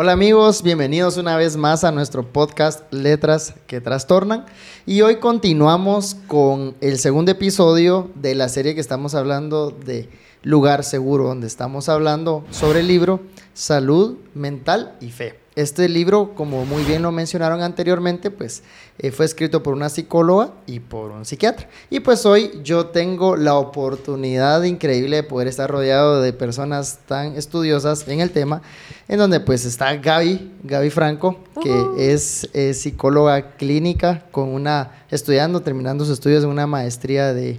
Hola amigos, bienvenidos una vez más a nuestro podcast Letras que Trastornan. Y hoy continuamos con el segundo episodio de la serie que estamos hablando de Lugar Seguro, donde estamos hablando sobre el libro Salud Mental y Fe. Este libro, como muy bien lo mencionaron anteriormente, pues eh, fue escrito por una psicóloga y por un psiquiatra. Y pues hoy yo tengo la oportunidad increíble de poder estar rodeado de personas tan estudiosas en el tema, en donde pues está Gaby, Gaby Franco, que es, psicóloga clínica con una, estudiando, terminando sus estudios en una maestría de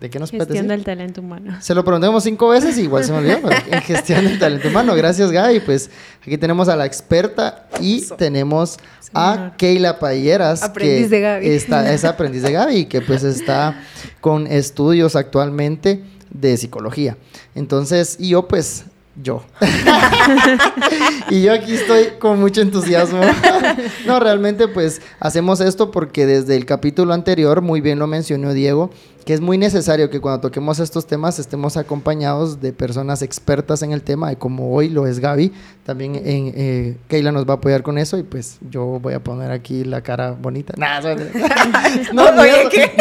¿De qué nos Gestión del talento humano. Se lo preguntamos cinco veces y igual se me olvidó. en gestión del talento humano. Gracias, Gaby. Pues aquí tenemos a la experta y tenemos a Keila Payeras. Aprendiz de Gaby. Está, es aprendiz de Gaby, que pues está con estudios actualmente de psicología. Entonces, y yo pues yo. y yo aquí estoy con mucho entusiasmo. no, realmente pues hacemos esto porque desde el capítulo anterior, muy bien lo mencionó Diego, que es muy necesario que cuando toquemos estos temas estemos acompañados de personas expertas en el tema, y como hoy lo es Gaby, también en, eh, Keila nos va a apoyar con eso y pues yo voy a poner aquí la cara bonita. no, no,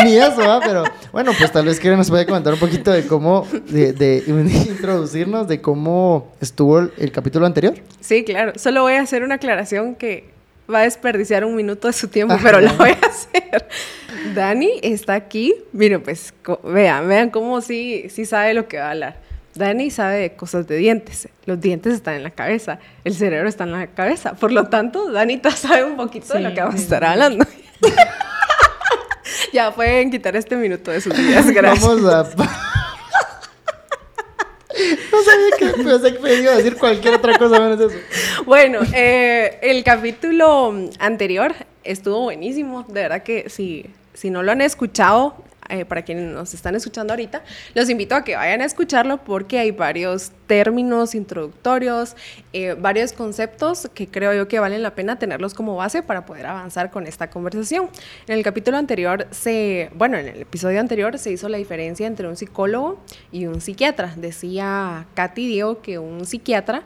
ni, eso, pero bueno, pues tal vez Keila nos puede comentar un poquito de cómo, de, introducirnos, de cómo estuvo el capítulo anterior. Sí, claro. Solo voy a hacer una aclaración que va a desperdiciar un minuto de su tiempo, pero lo voy a hacer. Dani está aquí. Miren, pues, vean, vean cómo sí, sí sabe lo que va a hablar. Dani sabe de cosas de dientes. Los dientes están en la cabeza, el cerebro está en la cabeza. Por lo tanto, Danita sabe un poquito de lo que vamos a estar hablando. ya pueden quitar este minuto de sus vidas, gracias. Vamos a no sabía que pensé que me iba a decir cualquier otra cosa menos eso. Bueno, eh, el capítulo anterior estuvo buenísimo. De verdad que si, si no lo han escuchado, eh, para quienes nos están escuchando ahorita, los invito a que vayan a escucharlo porque hay varios términos introductorios, eh, varios conceptos que creo yo que valen la pena tenerlos como base para poder avanzar con esta conversación. En el capítulo anterior se, bueno, en el episodio anterior se hizo la diferencia entre un psicólogo y un psiquiatra. Decía Katy Diego que un psiquiatra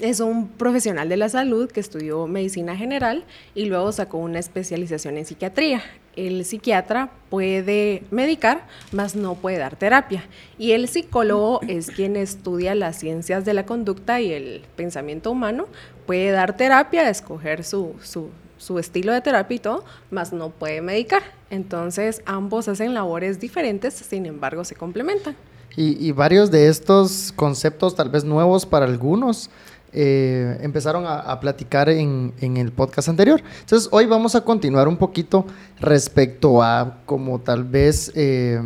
es un profesional de la salud que estudió medicina general y luego sacó una especialización en psiquiatría. El psiquiatra puede medicar, mas no puede dar terapia. Y el psicólogo es quien estudia las ciencias de la conducta y el pensamiento humano. Puede dar terapia, escoger su, su, estilo de terapia y todo, mas no puede medicar. Entonces ambos hacen labores diferentes, sin embargo se complementan. Y, y varios de estos conceptos, tal vez nuevos para algunos, eh, empezaron a, platicar en, el podcast anterior. Entonces, hoy vamos a continuar un poquito respecto a como tal vez eh,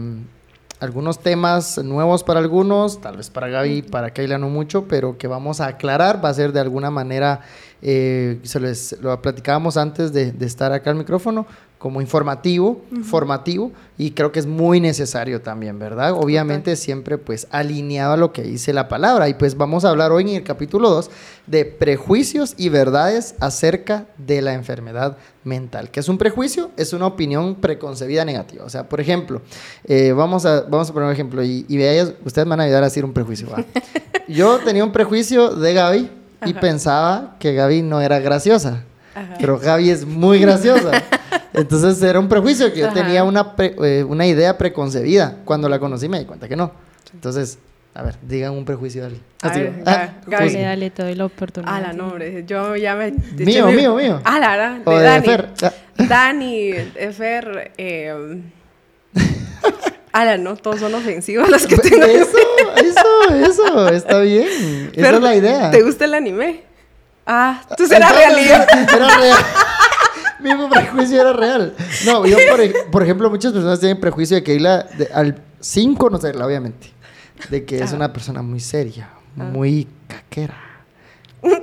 algunos temas nuevos para algunos, tal vez para Gaby, para Kayla no mucho, pero que vamos a aclarar, va a ser de alguna manera, eh, se les lo platicábamos antes de, de estar acá al micrófono, como informativo, formativo, y creo que es muy necesario también, ¿verdad? Obviamente siempre pues alineado a lo que dice la palabra. Y pues vamos a hablar hoy en el capítulo 2 de prejuicios y verdades acerca de la enfermedad mental. ¿Qué es un prejuicio? Es una opinión preconcebida negativa. O sea, por ejemplo, eh, vamos, a, vamos a poner un ejemplo y, y ustedes me van a ayudar a decir un prejuicio. Yo tenía un prejuicio de Gaby y pensaba que Gaby no era graciosa. Pero Gaby es muy graciosa. Entonces era un prejuicio que yo tenía una, eh, una idea preconcebida. Cuando la conocí me di cuenta que no. Entonces, a ver, digan un prejuicio de alguien. Ah, Gaby. Dale, te doy la oportunidad. Ah, la nombre. Yo ya me. Mío, mío, mío. Ah, la verdad. De, Dani. Fer. Dani, Fer. Eh, Ala, no, todos son ofensivos los que tengo. Eso, eso, eso, está bien. Esa es la idea. ¿Te gusta el anime? Ah, tú serás realidad. Era real. Mi prejuicio era real. No, yo, por, ejemplo, muchas personas tienen prejuicio de que Keila, al 5 no sé, obviamente, de que es una persona muy seria, ah. muy caquera.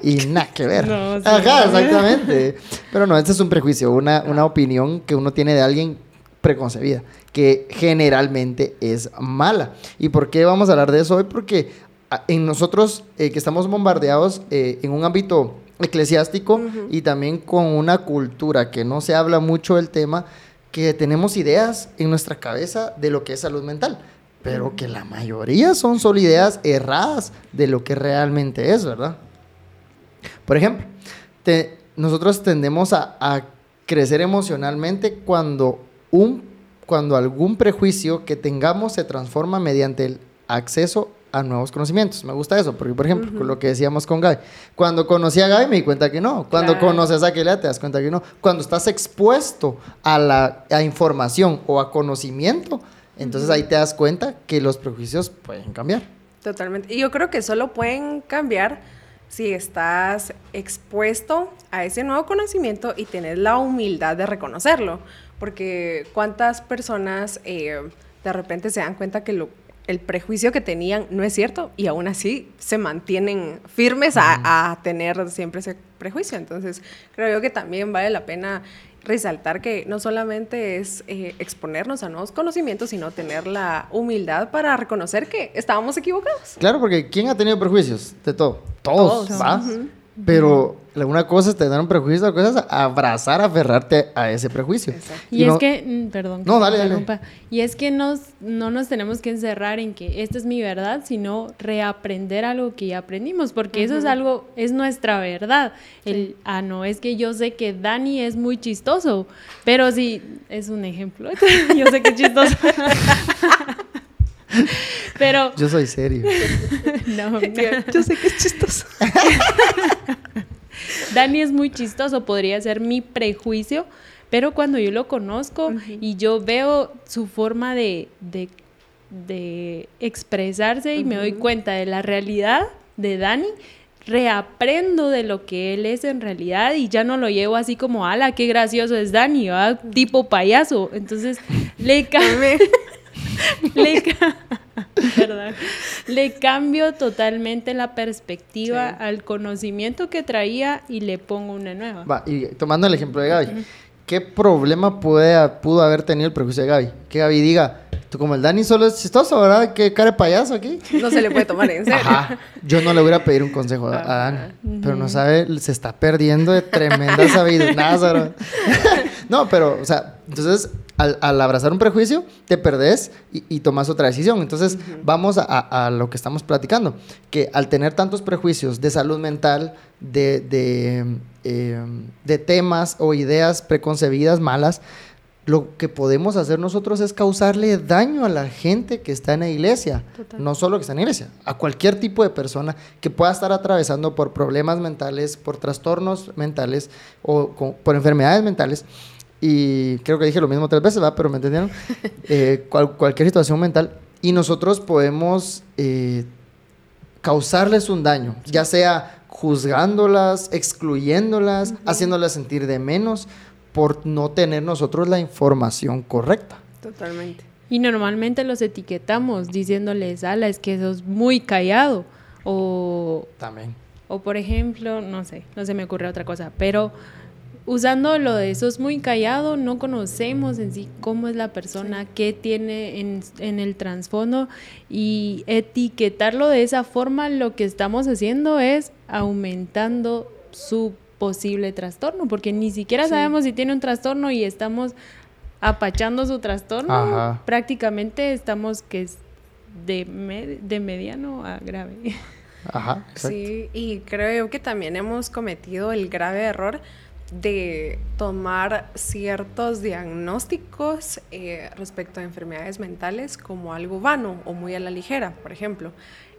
Y nada que ver. Ajá, exactamente. Pero no, este es un prejuicio, una, una opinión que uno tiene de alguien preconcebida, que generalmente es mala. ¿Y por qué vamos a hablar de eso hoy? Porque en nosotros eh, que estamos bombardeados eh, en un ámbito eclesiástico y también con una cultura que no se habla mucho del tema, que tenemos ideas en nuestra cabeza de lo que es salud mental, pero que la mayoría son solo ideas erradas de lo que realmente es, ¿verdad? Por ejemplo, nosotros tendemos a, crecer emocionalmente cuando, un, cuando algún prejuicio que tengamos se transforma mediante el acceso a nuevos conocimientos. Me gusta eso, porque por ejemplo, lo que decíamos con Gaby, cuando conocí a Gaby me di cuenta que no, cuando conoces a Kelly te das cuenta que no, cuando estás expuesto a la a información o a conocimiento, entonces ahí te das cuenta que los prejuicios pueden cambiar. Totalmente. Y yo creo que solo pueden cambiar si estás expuesto a ese nuevo conocimiento y tienes la humildad de reconocerlo. Porque cuántas personas eh, de repente se dan cuenta que lo, el prejuicio que tenían no es cierto y aún así se mantienen firmes a, a tener siempre ese prejuicio. Entonces creo yo que también vale la pena resaltar que no solamente es eh, exponernos a nuevos conocimientos, sino tener la humildad para reconocer que estábamos equivocados. Claro, porque ¿quién ha tenido prejuicios? De todo. Todos, ¿va? Pero una cosa es tener un prejuicio, otra cosa es abrazar, aferrarte a ese prejuicio. Y, es que, mm, perdón, no, dale, dale. Y es que nos, no nos tenemos que encerrar en que esta es mi verdad, sino reaprender algo que ya aprendimos, porque eso es algo, es nuestra verdad. El, ah, no, es que yo sé que Dani es muy chistoso, pero sí, es un ejemplo. yo sé que es chistoso. Pero. Yo soy serio. no, yo sé que es chistoso. Dani es muy chistoso, podría ser mi prejuicio, pero cuando yo lo conozco y yo veo su forma de, de, expresarse y me doy cuenta de la realidad de Dani, reaprendo de lo que él es en realidad y ya no lo llevo así como, ala, qué gracioso es Dani, ¿va? tipo payaso. Entonces le cambio, le, le cambio totalmente la perspectiva al conocimiento que traía y le pongo una nueva. Va, y tomando el ejemplo de Gaby, ¿qué problema puede, pudo haber tenido el prejuicio de Gaby? Que Gaby diga, tú como el Dani solo es chistoso, ¿verdad? ¿Qué cara de payaso aquí? No se le puede tomar en serio. Ajá. Yo no le voy a pedir un consejo a, Dani, pero no sabe, se está perdiendo de tremenda sabiduría. no, pero, o sea, entonces al, abrazar un prejuicio, te perdés y, tomas otra decisión. Entonces, vamos a, lo que estamos platicando, que al tener tantos prejuicios de salud mental, de, em, de, temas o ideas preconcebidas malas, lo que podemos hacer nosotros es causarle daño a la gente que está en la iglesia, no solo que está en la iglesia, a cualquier tipo de persona que pueda estar atravesando por problemas mentales, por trastornos mentales o por enfermedades mentales y creo que dije lo mismo tres veces, ¿verdad? Pero me entendieron. Eh, cualquier situación mental. Y nosotros podemos eh, causarles un daño, ya sea juzgándolas, excluyéndolas, haciéndolas sentir de menos por no tener nosotros la información correcta. Totalmente. Y normalmente los etiquetamos diciéndoles, ala, es que sos muy callado. O. También. O por ejemplo, no sé, no se me ocurre otra cosa, pero usando lo de eso es muy callado, no conocemos en sí cómo es la persona, qué tiene en, en, el trasfondo y etiquetarlo de esa forma lo que estamos haciendo es aumentando su posible trastorno, porque ni siquiera sabemos si tiene un trastorno y estamos apachando su trastorno, prácticamente estamos que es de, de mediano a grave. Ajá, Sí, y creo yo que también hemos cometido el grave error de tomar ciertos diagnósticos eh, respecto a enfermedades mentales como algo vano o muy a la ligera. Por ejemplo,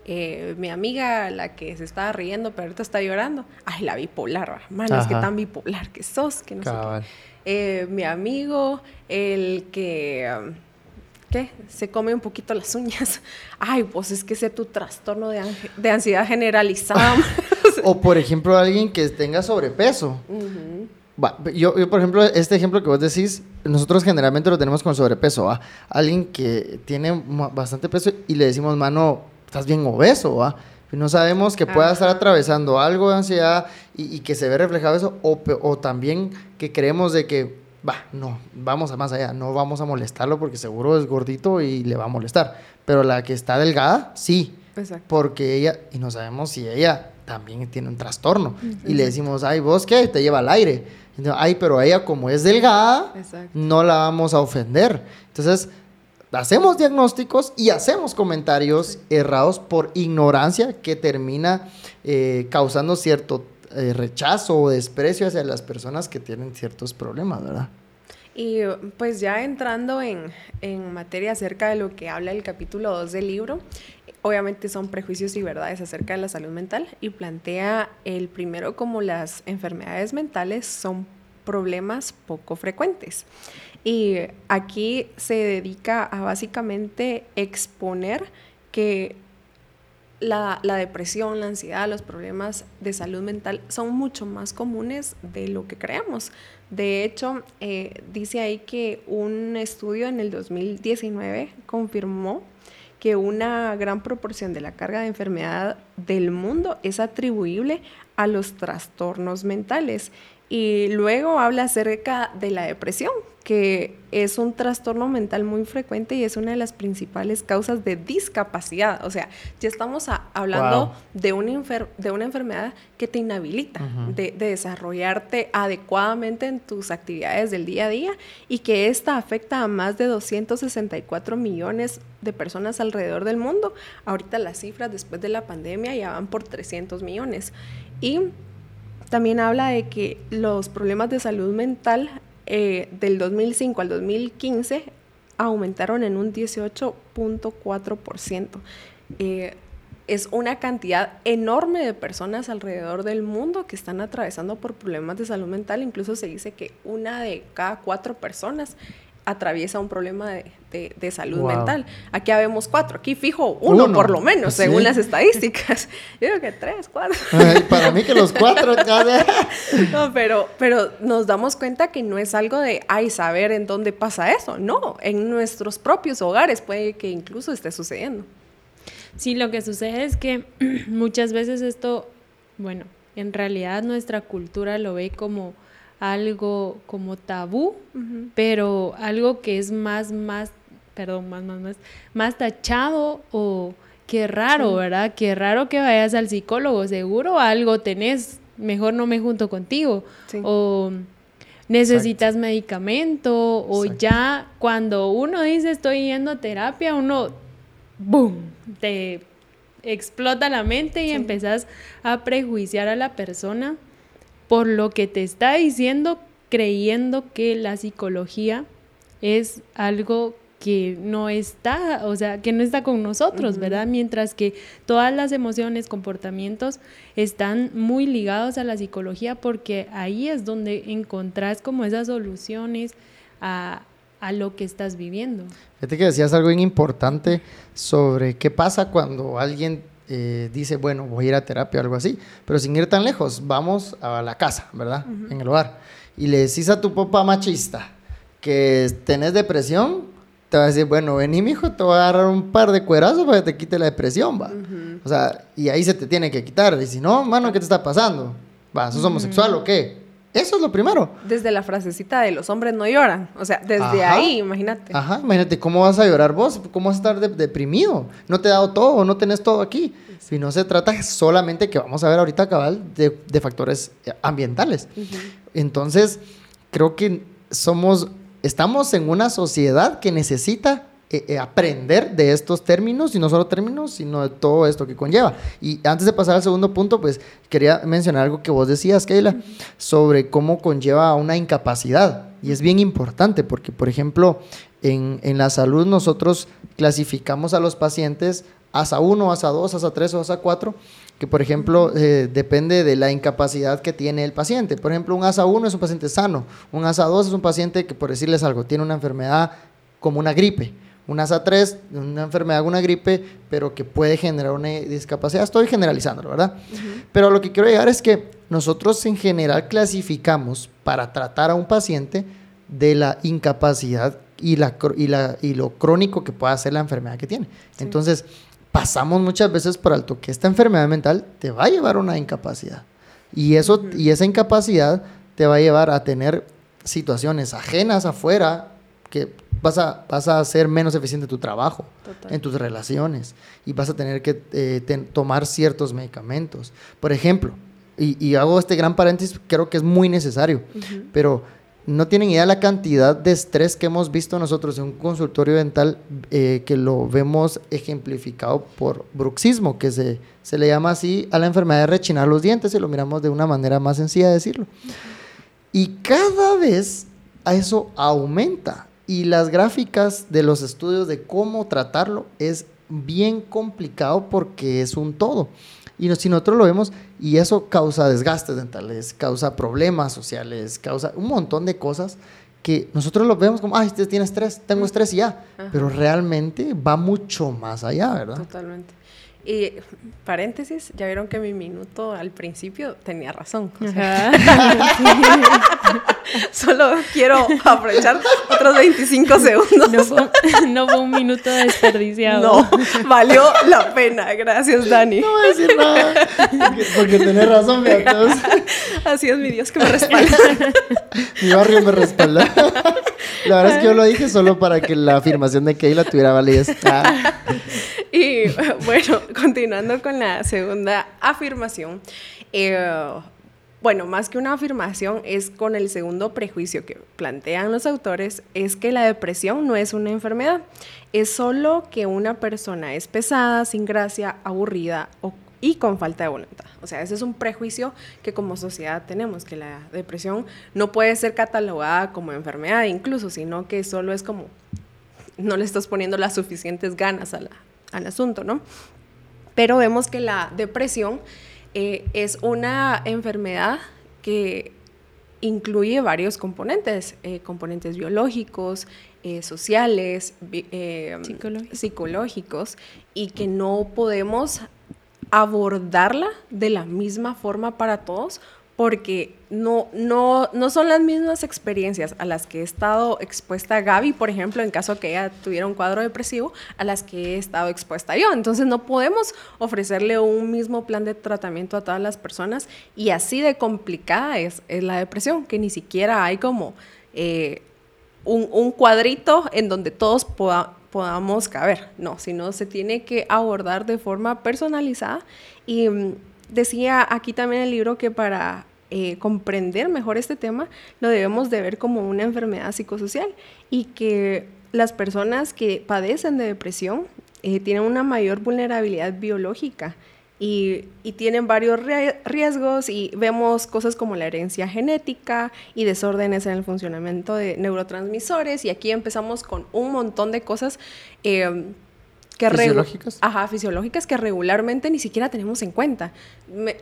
eh, mi amiga, la que se estaba riendo, pero ahorita está llorando, ay, la bipolar, hermano, es que tan bipolar que sos, que no sé eh, mi amigo, el que... ¿qué? Se come un poquito las uñas. Ay, pues es que ese tu trastorno de, de ansiedad generalizada. o por ejemplo, alguien que tenga sobrepeso. yo, yo, por ejemplo, este ejemplo que vos decís, nosotros generalmente lo tenemos con sobrepeso. Alguien que tiene bastante peso y le decimos, mano, estás bien obeso. ¿va? no sabemos que pueda estar atravesando algo de ansiedad y, que se ve reflejado eso, o, o también que creemos de que va, no, vamos a más allá, no vamos a molestarlo porque seguro es gordito y le va a molestar. Pero la que está delgada, sí. Exacto. Porque ella, y no sabemos si ella también tiene un trastorno. Y le decimos, ay, vos qué, te lleva al aire. ay, pero ella como es delgada, no la vamos a ofender. Entonces, hacemos diagnósticos y hacemos comentarios errados por ignorancia que termina eh, causando cierto eh, rechazo o desprecio hacia las personas que tienen ciertos problemas, ¿verdad? Y pues ya entrando en, en, materia acerca de lo que habla el capítulo 2 del libro, obviamente son prejuicios y verdades acerca de la salud mental y plantea el primero como las enfermedades mentales son problemas poco frecuentes. Y aquí se dedica a básicamente exponer que la, la, depresión, la ansiedad, los problemas de salud mental son mucho más comunes de lo que creemos. De hecho, eh, dice ahí que un estudio en el 2019 confirmó que una gran proporción de la carga de enfermedad del mundo es atribuible a los trastornos mentales. Y luego habla acerca de la depresión, que es un trastorno mental muy frecuente y es una de las principales causas de discapacidad. O sea, ya estamos hablando de, una de una enfermedad que te inhabilita de, desarrollarte adecuadamente en tus actividades del día a día y que esta afecta a más de 264 millones de personas alrededor del mundo. Ahorita las cifras después de la pandemia ya van por 300 millones. Y también habla de que los problemas de salud mental eh, del 2005 al 2015 aumentaron en un 18.4%. Eh, es una cantidad enorme de personas alrededor del mundo que están atravesando por problemas de salud mental. Incluso se dice que una de cada cuatro personas atraviesa un problema de, salud mental. Aquí habemos cuatro, aquí fijo uno, por lo menos, según las estadísticas. Yo creo que tres, cuatro. para mí que los cuatro. no, pero, pero nos damos cuenta que no es algo de, ay, saber en dónde pasa eso. No, en nuestros propios hogares puede que incluso esté sucediendo. Sí, lo que sucede es que muchas veces esto, bueno, en realidad nuestra cultura lo ve como algo como tabú, pero algo que es más, más, perdón, más, más, más, más tachado o qué raro, ¿verdad? Qué raro que vayas al psicólogo, seguro algo tenés, mejor no me junto contigo. O necesitas medicamento, o ya cuando uno dice estoy yendo a terapia, uno, ¡boom!, te explota la mente y empezás a prejuiciar a la persona por lo que te está diciendo, creyendo que la psicología es algo que no está, o sea, que no está con nosotros, ¿verdad? Mientras que todas las emociones, comportamientos están muy ligados a la psicología porque ahí es donde encontrás como esas soluciones a, a lo que estás viviendo. Fíjate que decías algo importante sobre qué pasa cuando alguien eh, dice, bueno, voy a ir a terapia o algo así, pero sin ir tan lejos, vamos a la casa, ¿verdad? En el hogar. Y le decís a tu papá machista que tenés depresión, te va a decir, bueno, vení, mijo, te voy a agarrar un par de cuerazos para que te quite la depresión, va. O sea, y ahí se te tiene que quitar. Y si no, mano, ¿qué te está pasando? Va, ¿sos homosexual o qué? Eso es lo primero. Desde la frasecita de los hombres no lloran. O sea, desde ahí, imagínate. Ajá, imagínate cómo vas a llorar vos, cómo vas a estar deprimido. No te he dado todo, no tenés todo aquí. Si no se trata solamente que vamos a ver ahorita cabal de, factores ambientales. Entonces, creo que somos, estamos en una sociedad que necesita eh, eh, aprender de estos términos, y no solo términos, sino de todo esto que conlleva. Y antes de pasar al segundo punto, pues quería mencionar algo que vos decías, Keila, sobre cómo conlleva una incapacidad. Y es bien importante porque, por ejemplo, en, en la salud nosotros clasificamos a los pacientes ASA 1, ASA 2, ASA 3 o ASA 4, que por ejemplo eh, depende de la incapacidad que tiene el paciente. Por ejemplo, un ASA 1 es un paciente sano, un ASA 2 es un paciente que, por decirles algo, tiene una enfermedad como una gripe un ASA 3, una enfermedad, una gripe, pero que puede generar una discapacidad. Estoy generalizando, ¿verdad? Pero lo que quiero llegar es que nosotros en general clasificamos para tratar a un paciente de la incapacidad y, la, y, lo crónico que pueda ser la enfermedad que tiene. Entonces, pasamos muchas veces por alto que esta enfermedad mental te va a llevar a una incapacidad. Y, eso, y esa incapacidad te va a llevar a tener situaciones ajenas afuera que vas a, vas a ser menos eficiente en tu trabajo, en tus relaciones, y vas a tener que eh, tomar ciertos medicamentos. Por ejemplo, y, hago este gran paréntesis, creo que es muy necesario, pero no tienen idea la cantidad de estrés que hemos visto nosotros en un consultorio dental eh, que lo vemos ejemplificado por bruxismo, que se, se, le llama así a la enfermedad de rechinar los dientes, y lo miramos de una manera más sencilla de decirlo. Y cada vez eso aumenta. Y las gráficas de los estudios de cómo tratarlo es bien complicado porque es un todo. Y si nosotros lo vemos, y eso causa desgastes dentales, causa problemas sociales, causa un montón de cosas que nosotros lo vemos como, ay, usted tiene estrés, tengo estrés y ya. Pero realmente va mucho más allá, ¿verdad? Totalmente. Y paréntesis, ya vieron que mi minuto al principio tenía razón. Solo quiero aprovechar otros 25 segundos. No fue, no fue, un minuto desperdiciado. No, valió la pena. Gracias, Dani. No voy a decir nada. Porque, porque tenés razón, mi Así es mi Dios que me respalda. mi barrio me respalda. La verdad es que yo lo dije solo para que la afirmación de Keila tuviera validez. Y bueno, continuando con la segunda afirmación. Eh, bueno, más que una afirmación, es con el segundo prejuicio que plantean los autores, es que la depresión no es una enfermedad, es solo que una persona es pesada, sin gracia, aburrida y con falta de voluntad. O sea, ese es un prejuicio que como sociedad tenemos, que la depresión no puede ser catalogada como enfermedad incluso, sino que solo es como no le estás poniendo las suficientes ganas al asunto, ¿no? Pero vemos que la depresión eh, es una enfermedad que incluye varios componentes, eh, componentes biológicos, eh, sociales, psicológicos, y que no podemos abordarla de la misma forma para todos porque no, no, no son las mismas experiencias a las que he estado expuesta Gaby, por ejemplo, en caso que ella tuviera un cuadro depresivo, a las que he estado expuesta yo. Entonces no podemos ofrecerle un mismo plan de tratamiento a todas las personas y así de complicada es, la depresión, que ni siquiera hay como eh, un, cuadrito en donde todos podamos caber, no, sino se tiene que abordar de forma personalizada y mm, decía aquí también el libro que para eh, comprender mejor este tema lo debemos de ver como una enfermedad psicosocial y que las personas que padecen de depresión eh, tienen una mayor vulnerabilidad biológica y, y, tienen varios riesgos y vemos cosas como la herencia genética y desórdenes en el funcionamiento de neurotransmisores y aquí empezamos con un montón de cosas. Eh, ¿Fisiológicas? Ajá, fisiológicas que regularmente ni siquiera tenemos en cuenta.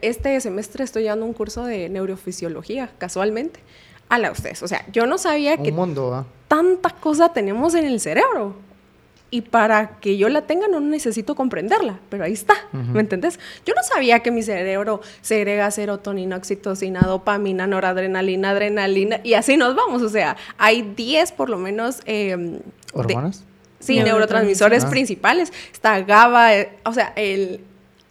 este semestre estoy dando un curso de neurofisiología, casualmente. A la ustedes. O sea, yo no sabía que mundo, tanta cosa tenemos en el cerebro. Y para que yo la tenga no necesito comprenderla, pero ahí está, ¿me entendés? Yo no sabía que mi cerebro segrega serotonina, oxitocina, dopamina, noradrenalina, adrenalina, y así nos vamos. O sea, hay 10 por lo menos... Eh, ¿Hormonas? Sí, neurotransmisores principales. Está GABA, eh, o sea, el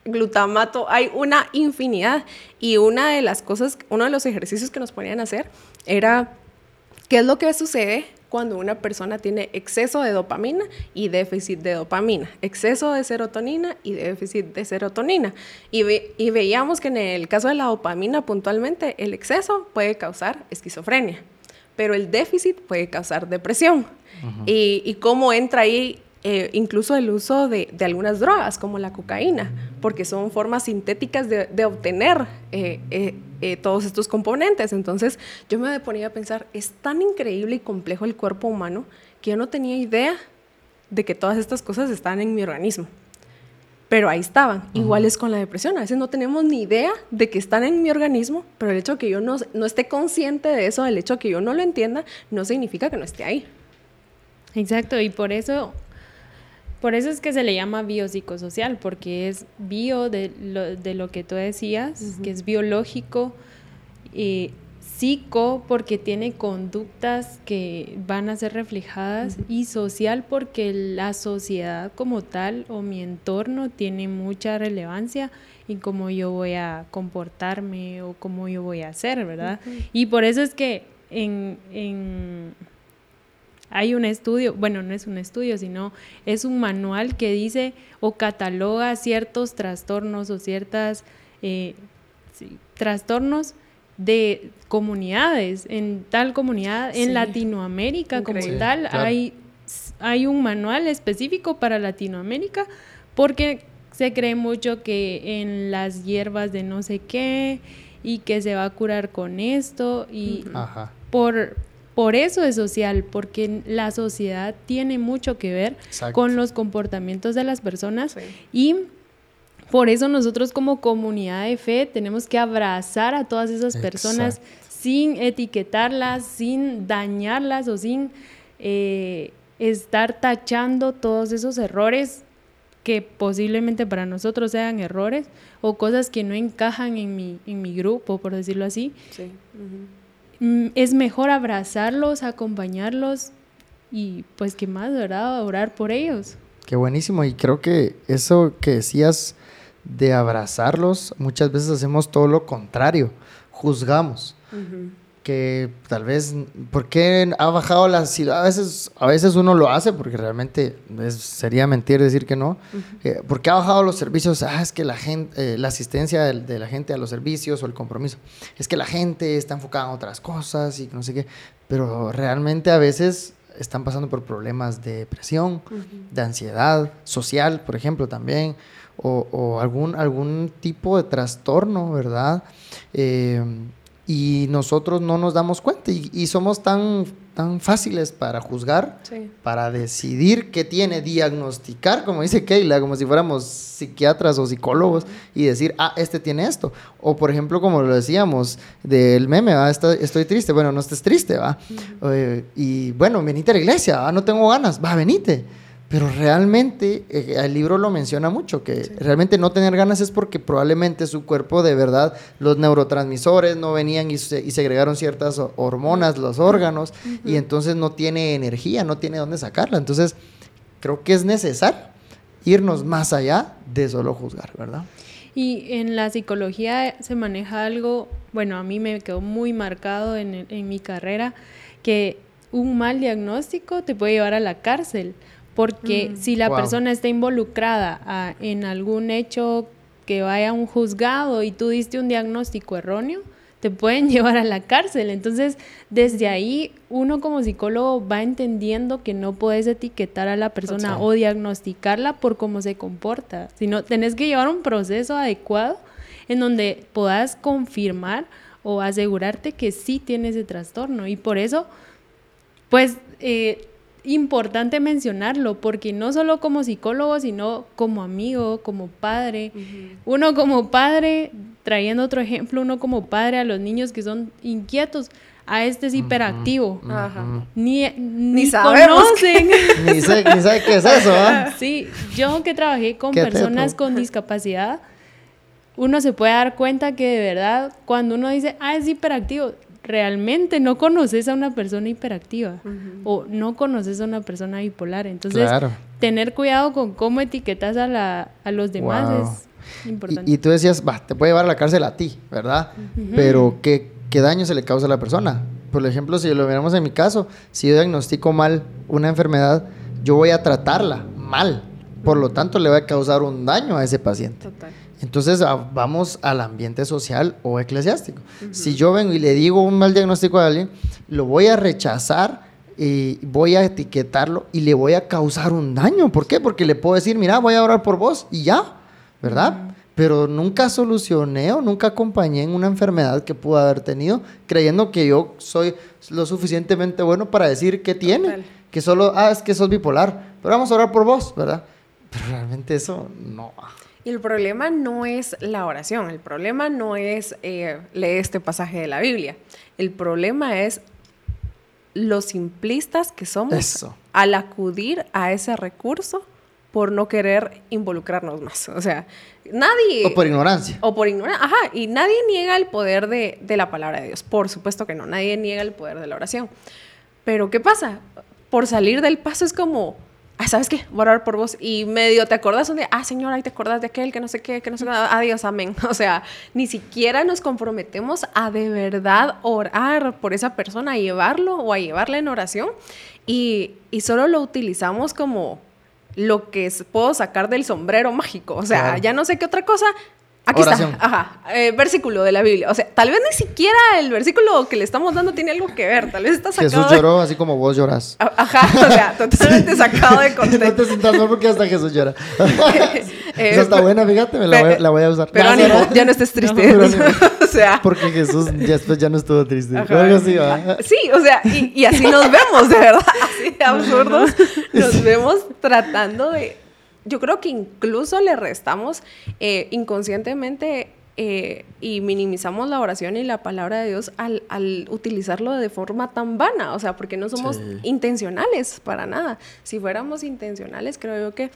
glutamato, hay una infinidad. Y una de las cosas, uno de los ejercicios que nos ponían a hacer era, ¿qué es lo que sucede cuando una persona tiene exceso de dopamina y déficit de dopamina, exceso de serotonina y déficit de serotonina. Y, y, veíamos que en el caso de la dopamina puntualmente, el exceso puede causar esquizofrenia, pero el déficit puede causar depresión y, cómo entra ahí eh, incluso el uso de, algunas drogas como la cocaína, porque son formas sintéticas de, obtener eh, eh, todos estos componentes. Entonces yo me ponía a pensar, es tan increíble y complejo el cuerpo humano que yo no tenía idea de que todas estas cosas están en mi organismo. Pero ahí estaban. Igual es con la depresión. A veces no tenemos ni idea de que están en mi organismo, pero el hecho de que yo no, no esté consciente de eso, el hecho de que yo no lo entienda, no significa que no esté ahí. Exacto, y por eso, por eso es que se le llama biopsicosocial, porque es bio de lo, de lo que tú decías, que es biológico, y psico porque tiene conductas que van a ser reflejadas y social porque la sociedad como tal o mi entorno tiene mucha relevancia en cómo yo voy a comportarme o cómo yo voy a hacer, ¿verdad? Y por eso es que en, en hay un estudio, bueno, no es un estudio, sino es un manual que dice o cataloga ciertos trastornos o ciertas eh, trastornos de comunidades. En tal comunidad, en. Latinoamérica como tal, Claro. hay, hay un manual específico para Latinoamérica porque se cree mucho que en las hierbas de no sé qué y que se va a curar con esto y Ajá. por, por eso es social, porque la sociedad tiene mucho que ver Exacto. con los comportamientos de las personas Sí. y por eso nosotros como comunidad de fe tenemos que abrazar a todas esas personas Exacto. sin etiquetarlas, sin dañarlas o sin eh, estar tachando todos esos errores que posiblemente para nosotros sean errores o cosas que no encajan en mi, en mi grupo, por decirlo así. Sí. Mm, es mejor abrazarlos, acompañarlos y pues qué más, ¿verdad? Orar por ellos. Qué buenísimo. Y creo que eso que decías de abrazarlos, muchas veces hacemos todo lo contrario. Juzgamos. Que tal vez, ¿por qué ha bajado la ciudad? A veces, a veces uno lo hace porque realmente es- sería mentir decir que no. Eh, ¿Por qué ha bajado los servicios? Ah, es que la gente, eh, la asistencia de, de la gente a los servicios o el compromiso. Es que la gente está enfocada en otras cosas y no sé qué. Pero realmente a veces están pasando por problemas de depresión, de ansiedad social, por ejemplo, también, o, o algún, algún tipo de trastorno, ¿verdad? Eh, y nosotros no nos damos cuenta y, y somos tan, tan fáciles para juzgar, Sí. para decidir qué tiene, diagnosticar, como dice Keila, como si fuéramos psiquiatras o psicólogos, y decir, ah, este tiene esto. O por ejemplo, como lo decíamos, del meme, ¿va? Está- estoy triste, bueno, no estés triste, va. Eh, y bueno, venite a la iglesia, ¿va? no tengo ganas, va, venite. Pero realmente, eh, el libro lo menciona mucho, que realmente no tener ganas es porque probablemente su cuerpo de verdad, los neurotransmisores no venían y, se- y segregaron ciertas ho- hormonas, los órganos, y entonces no tiene energía, no tiene dónde sacarla. Entonces, creo que es necesario irnos más allá de solo juzgar, ¿verdad? Y en la psicología se maneja algo, bueno, a mí me quedó muy marcado en mi carrera, que un mal diagnóstico te puede llevar a la cárcel, porque si la Wow. persona está involucrada ah, en algún hecho que vaya a un juzgado y tú diste un diagnóstico erróneo, te pueden llevar a la cárcel. Entonces, desde ahí, uno como psicólogo va entendiendo que no puedes etiquetar a la persona o diagnosticarla por cómo se comporta, sino tenés que llevar un proceso adecuado en donde puedas confirmar o asegurarte que sí tiene ese trastorno. Y por eso, pues, eh, importante mencionarlo, porque no solo como psicólogo, sino como amigo, como padre. Uno como padre, trayendo otro ejemplo, uno como padre a los niños que son inquietos, a este es hiperactivo. Ajá. Ni, ni, sabemos. conocen. Ni sé, ni sabe qué es eso, ¿ah? Sí, yo que trabajé con personas con discapacidad, uno se puede dar cuenta que de verdad, cuando uno dice, ah, es hiperactivo, realmente no conoces a una persona hiperactiva o no conoces a una persona bipolar. Entonces, Claro. tener cuidado con cómo etiquetas a, la, a los demás Wow. es importante. Y, y tú decías, va, te puede llevar a la cárcel a ti, ¿verdad? Pero ¿qué, ¿qué daño se le causa a la persona? Por ejemplo, si lo miramos en mi caso, si yo diagnostico mal una enfermedad, yo voy a tratarla mal. Por lo tanto, le va a causar un daño a ese paciente. Total. Entonces a- vamos al ambiente social o eclesiástico. Si yo vengo y le digo un mal diagnóstico a alguien, lo voy a rechazar y voy a etiquetarlo y le voy a causar un daño. ¿Por qué? Porque le puedo decir, mira, voy a orar por vos y ya, ¿verdad? Pero nunca solucioné o nunca acompañé en una enfermedad que pudo haber tenido, creyendo que yo soy lo suficientemente bueno para decir qué tiene. Total. Que solo, ah, es que sos bipolar, pero vamos a orar por vos, ¿verdad? Pero realmente eso no. Y el problema no es la oración, el problema no es eh, leer este pasaje de la Biblia. El problema es los simplistas que somos Eso. al acudir a ese recurso por no querer involucrarnos más. O sea, nadie... O por ignorancia. O por ignorar, ajá, y nadie niega el poder de, de la palabra de Dios, por supuesto que no, nadie niega el poder de la oración. Pero ¿qué pasa? Por salir del paso es como, ah, ¿sabes qué? Voy a orar por vos. Y medio te acordás un día, ah, señor, ahí te acordás de aquel, que no sé qué, que no sé qué, adiós, amén. O sea, ni siquiera nos comprometemos a de verdad orar por esa persona, a llevarlo o a llevarla en oración. Y, y solo lo utilizamos como lo que puedo sacar del sombrero mágico. O sea, Claro. ya no sé qué otra cosa, Aquí Oración. está, ajá, eh, versículo de la Biblia. O sea, tal vez ni siquiera el versículo que le estamos dando tiene algo que ver. Tal vez está sacado. Jesús de- lloró así como vos llorás. A- Ajá, o sea, totalmente sacado de No contexto. te sientas mal porque hasta Jesús llora. Eh, Esa está buena, fíjate, me la voy, a- la voy a usar. Pero No, ánimo, no, no. ya no estés triste. pero ánimo. o sea. Porque Jesús ya después ya no estuvo triste. ajá, así, ¿va? Sí, o sea, y, y así nos vemos, de verdad, así de absurdos. Nos vemos tratando de. Yo creo que incluso le restamos eh, inconscientemente eh, y minimizamos la oración y la palabra de Dios al, al utilizarlo de forma tan vana, o sea, porque no somos Sí. intencionales para nada. Si fuéramos intencionales, creo yo que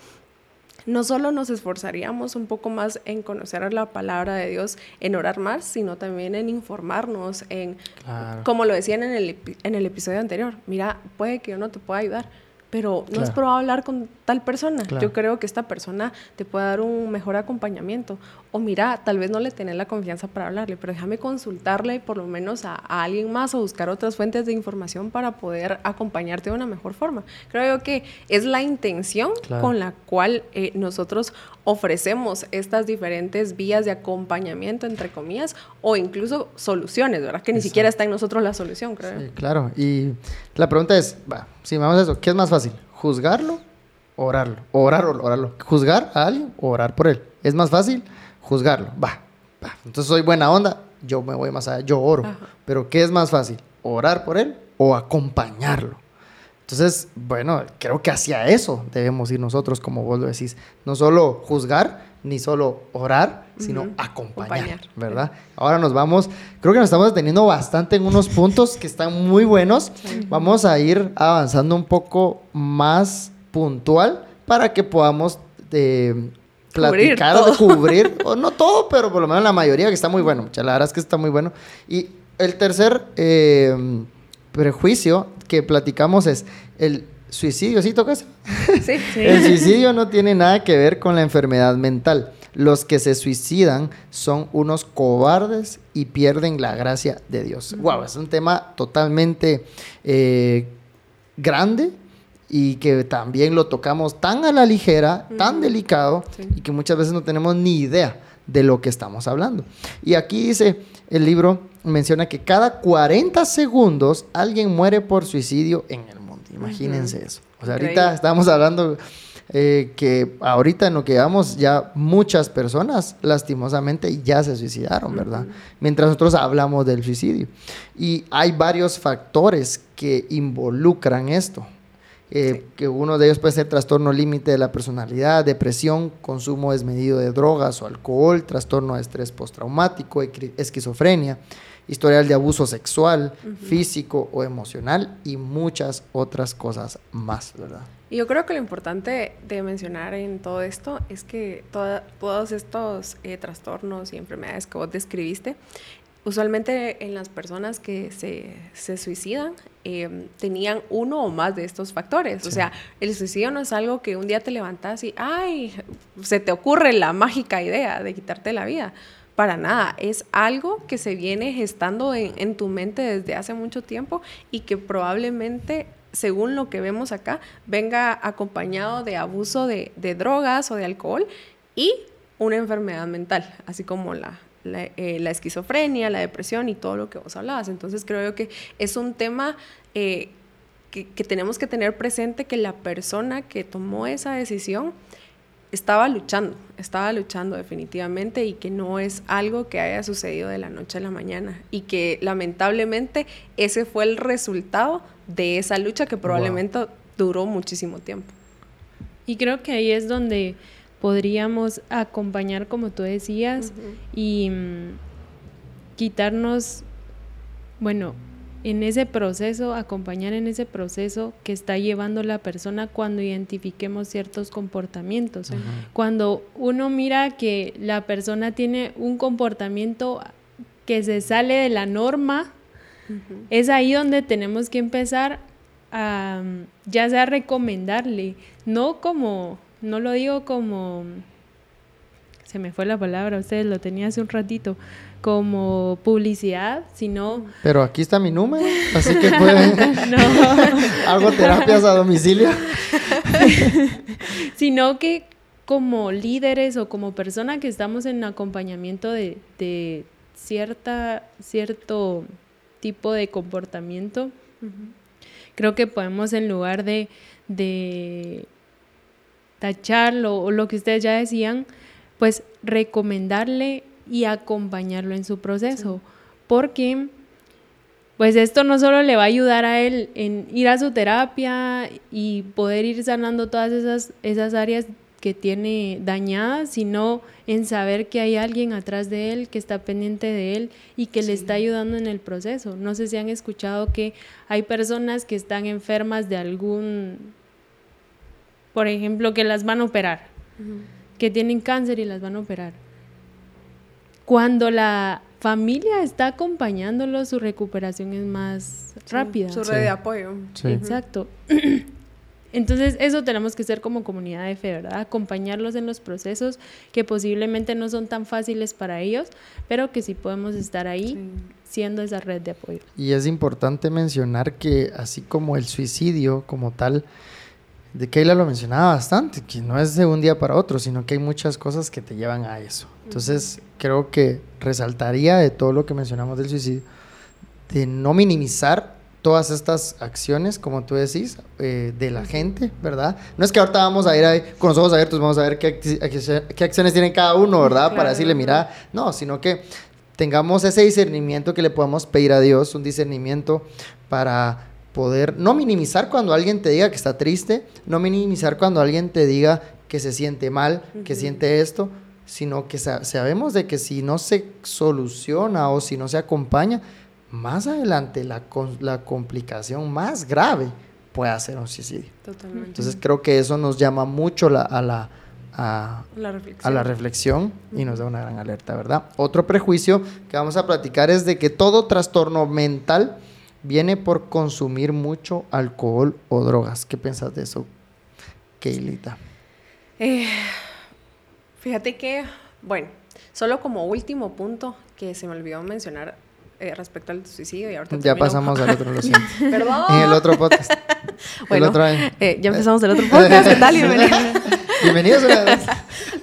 no solo nos esforzaríamos un poco más en conocer la palabra de Dios, en orar más, sino también en informarnos, en, Claro. como lo decían en el, en el episodio anterior, mira, puede que yo no te pueda ayudar, pero no es probado hablar con tal persona. Claro. Yo creo que esta persona te puede dar un mejor acompañamiento. O mira, tal vez no le tenés la confianza para hablarle, pero déjame consultarle por lo menos a, a alguien más o buscar otras fuentes de información para poder acompañarte de una mejor forma. Creo yo que es la intención Claro. con la cual eh, nosotros ofrecemos estas diferentes vías de acompañamiento, entre comillas, o incluso soluciones, ¿verdad? Que ni siquiera está en nosotros la solución, creo. Sí, claro. Y la pregunta es, si vamos a eso, ¿qué es más fácil? ¿Juzgarlo o orarlo? Orar o orarlo. ¿Juzgar a alguien o orar por él? ¿Es más fácil? Juzgarlo. Va, va. Entonces soy buena onda, yo me voy más allá, yo oro. Ajá. Pero ¿qué es más fácil? ¿Orar por él o acompañarlo? Entonces, bueno, creo que hacia eso debemos ir nosotros, como vos lo decís. No solo juzgar, ni solo orar, sino acompañar, Acompañar. ¿verdad? Ahora nos vamos, creo que nos estamos deteniendo bastante en unos puntos que están muy buenos. Vamos a ir avanzando un poco más puntual para que podamos eh, Cubrir platicar, todo. cubrir, o no todo, pero por lo menos la mayoría, que está muy bueno. La verdad es que está muy bueno. Y el tercer eh, prejuicio que platicamos es el suicidio, ¿sí tocas? Sí, Sí. El suicidio no tiene nada que ver con la enfermedad mental. Los que se suicidan son unos cobardes y pierden la gracia de Dios. Wow, es un tema totalmente eh, grande y que también lo tocamos tan a la ligera, tan delicado Sí. y que muchas veces no tenemos ni idea de lo que estamos hablando. Y aquí dice el libro, menciona que cada 40 segundos alguien muere por suicidio en el mundo. Imagínense eso. O sea, ahorita estamos hablando eh, que ahorita en lo que llevamos ya muchas personas lastimosamente ya se suicidaron, ¿verdad? Mientras nosotros hablamos del suicidio. Y hay varios factores que involucran esto. Eh, que uno de ellos puede ser trastorno límite de la personalidad, depresión, consumo desmedido de drogas o alcohol, trastorno de estrés postraumático, esquizofrenia, historial de abuso sexual, físico o emocional y muchas otras cosas más, ¿verdad? Y yo creo que lo importante de mencionar en todo esto es que toda- todos estos eh, trastornos y enfermedades que vos describiste, usualmente en las personas que se, se suicidan eh, tenían uno o más de estos factores. O sea, el suicidio no es algo que un día te levantas y, ay, se te ocurre la mágica idea de quitarte la vida. Para nada, es algo que se viene gestando en, en tu mente desde hace mucho tiempo y que probablemente, según lo que vemos acá, venga acompañado de abuso de, de drogas o de alcohol y una enfermedad mental, así como la, la, eh, la esquizofrenia, la depresión y todo lo que vos hablabas. Entonces creo yo que es un tema eh, que, que tenemos que tener presente que la persona que tomó esa decisión estaba luchando, estaba luchando definitivamente y que no es algo que haya sucedido de la noche a la mañana y que lamentablemente ese fue el resultado de esa lucha que probablemente duró muchísimo tiempo. Y creo que ahí es donde podríamos acompañar, como tú decías, y mm, quitarnos, bueno, en ese proceso, acompañar en ese proceso que está llevando la persona cuando identifiquemos ciertos comportamientos. Cuando uno mira que la persona tiene un comportamiento que se sale de la norma, es ahí donde tenemos que empezar a, mm, ya sea recomendarle, no como, no lo digo como, se me fue la palabra, ustedes lo tenía hace un ratito, como publicidad, sino, Pero aquí está mi número, así que pueden... no, Hago terapias a domicilio. sino que como líderes o como persona que estamos en acompañamiento de, de cierta, cierto tipo de comportamiento, creo que podemos en lugar de, de tacharlo o lo que ustedes ya decían, pues recomendarle y acompañarlo en su proceso. Porque pues esto no solo le va a ayudar a él en ir a su terapia y poder ir sanando todas esas, esas áreas que tiene dañadas, sino en saber que hay alguien atrás de él, que está pendiente de él y que le está ayudando en el proceso. No sé si han escuchado que hay personas que están enfermas de algún, por ejemplo, que las van a operar, que tienen cáncer y las van a operar. Cuando la familia está acompañándolo, su recuperación es más rápida. Su red de apoyo. Exacto. Entonces, eso tenemos que ser como comunidad de fe, ¿verdad? Acompañarlos en los procesos que posiblemente no son tan fáciles para ellos, pero que sí podemos estar ahí siendo esa red de apoyo. Y es importante mencionar que así como el suicidio como tal, de Keila lo mencionaba bastante, que no es de un día para otro, sino que hay muchas cosas que te llevan a eso. Entonces, creo que resaltaría de todo lo que mencionamos del suicidio, de no minimizar todas estas acciones, como tú decís, eh, de la gente, ¿verdad? No es que ahorita vamos a ir ahí con los ojos abiertos, vamos a ver qué, qué acciones tiene cada uno, ¿verdad? Para decirle, mira, no, sino que tengamos ese discernimiento que le podamos pedir a Dios, un discernimiento para poder no minimizar cuando alguien te diga que está triste, no minimizar cuando alguien te diga que se siente mal, que siente esto, sino que sabemos de que si no se soluciona o si no se acompaña, más adelante la, la complicación más grave puede ser un suicidio. Totalmente. Entonces creo que eso nos llama mucho a, la, a, la reflexión y nos da una gran alerta, ¿verdad? Otro prejuicio que vamos a platicar es de que todo trastorno mental viene por consumir mucho alcohol o drogas. ¿Qué piensas de eso, Keilita? Eh, fíjate que, bueno, solo como último punto que se me olvidó mencionar eh, respecto al suicidio y ahorita Ya pasamos al otro, lo siento. Perdón. En el otro podcast. bueno, el otro eh, ya empezamos el otro podcast. ¿Qué tal? Bienvenidos. Bienvenidos una vez.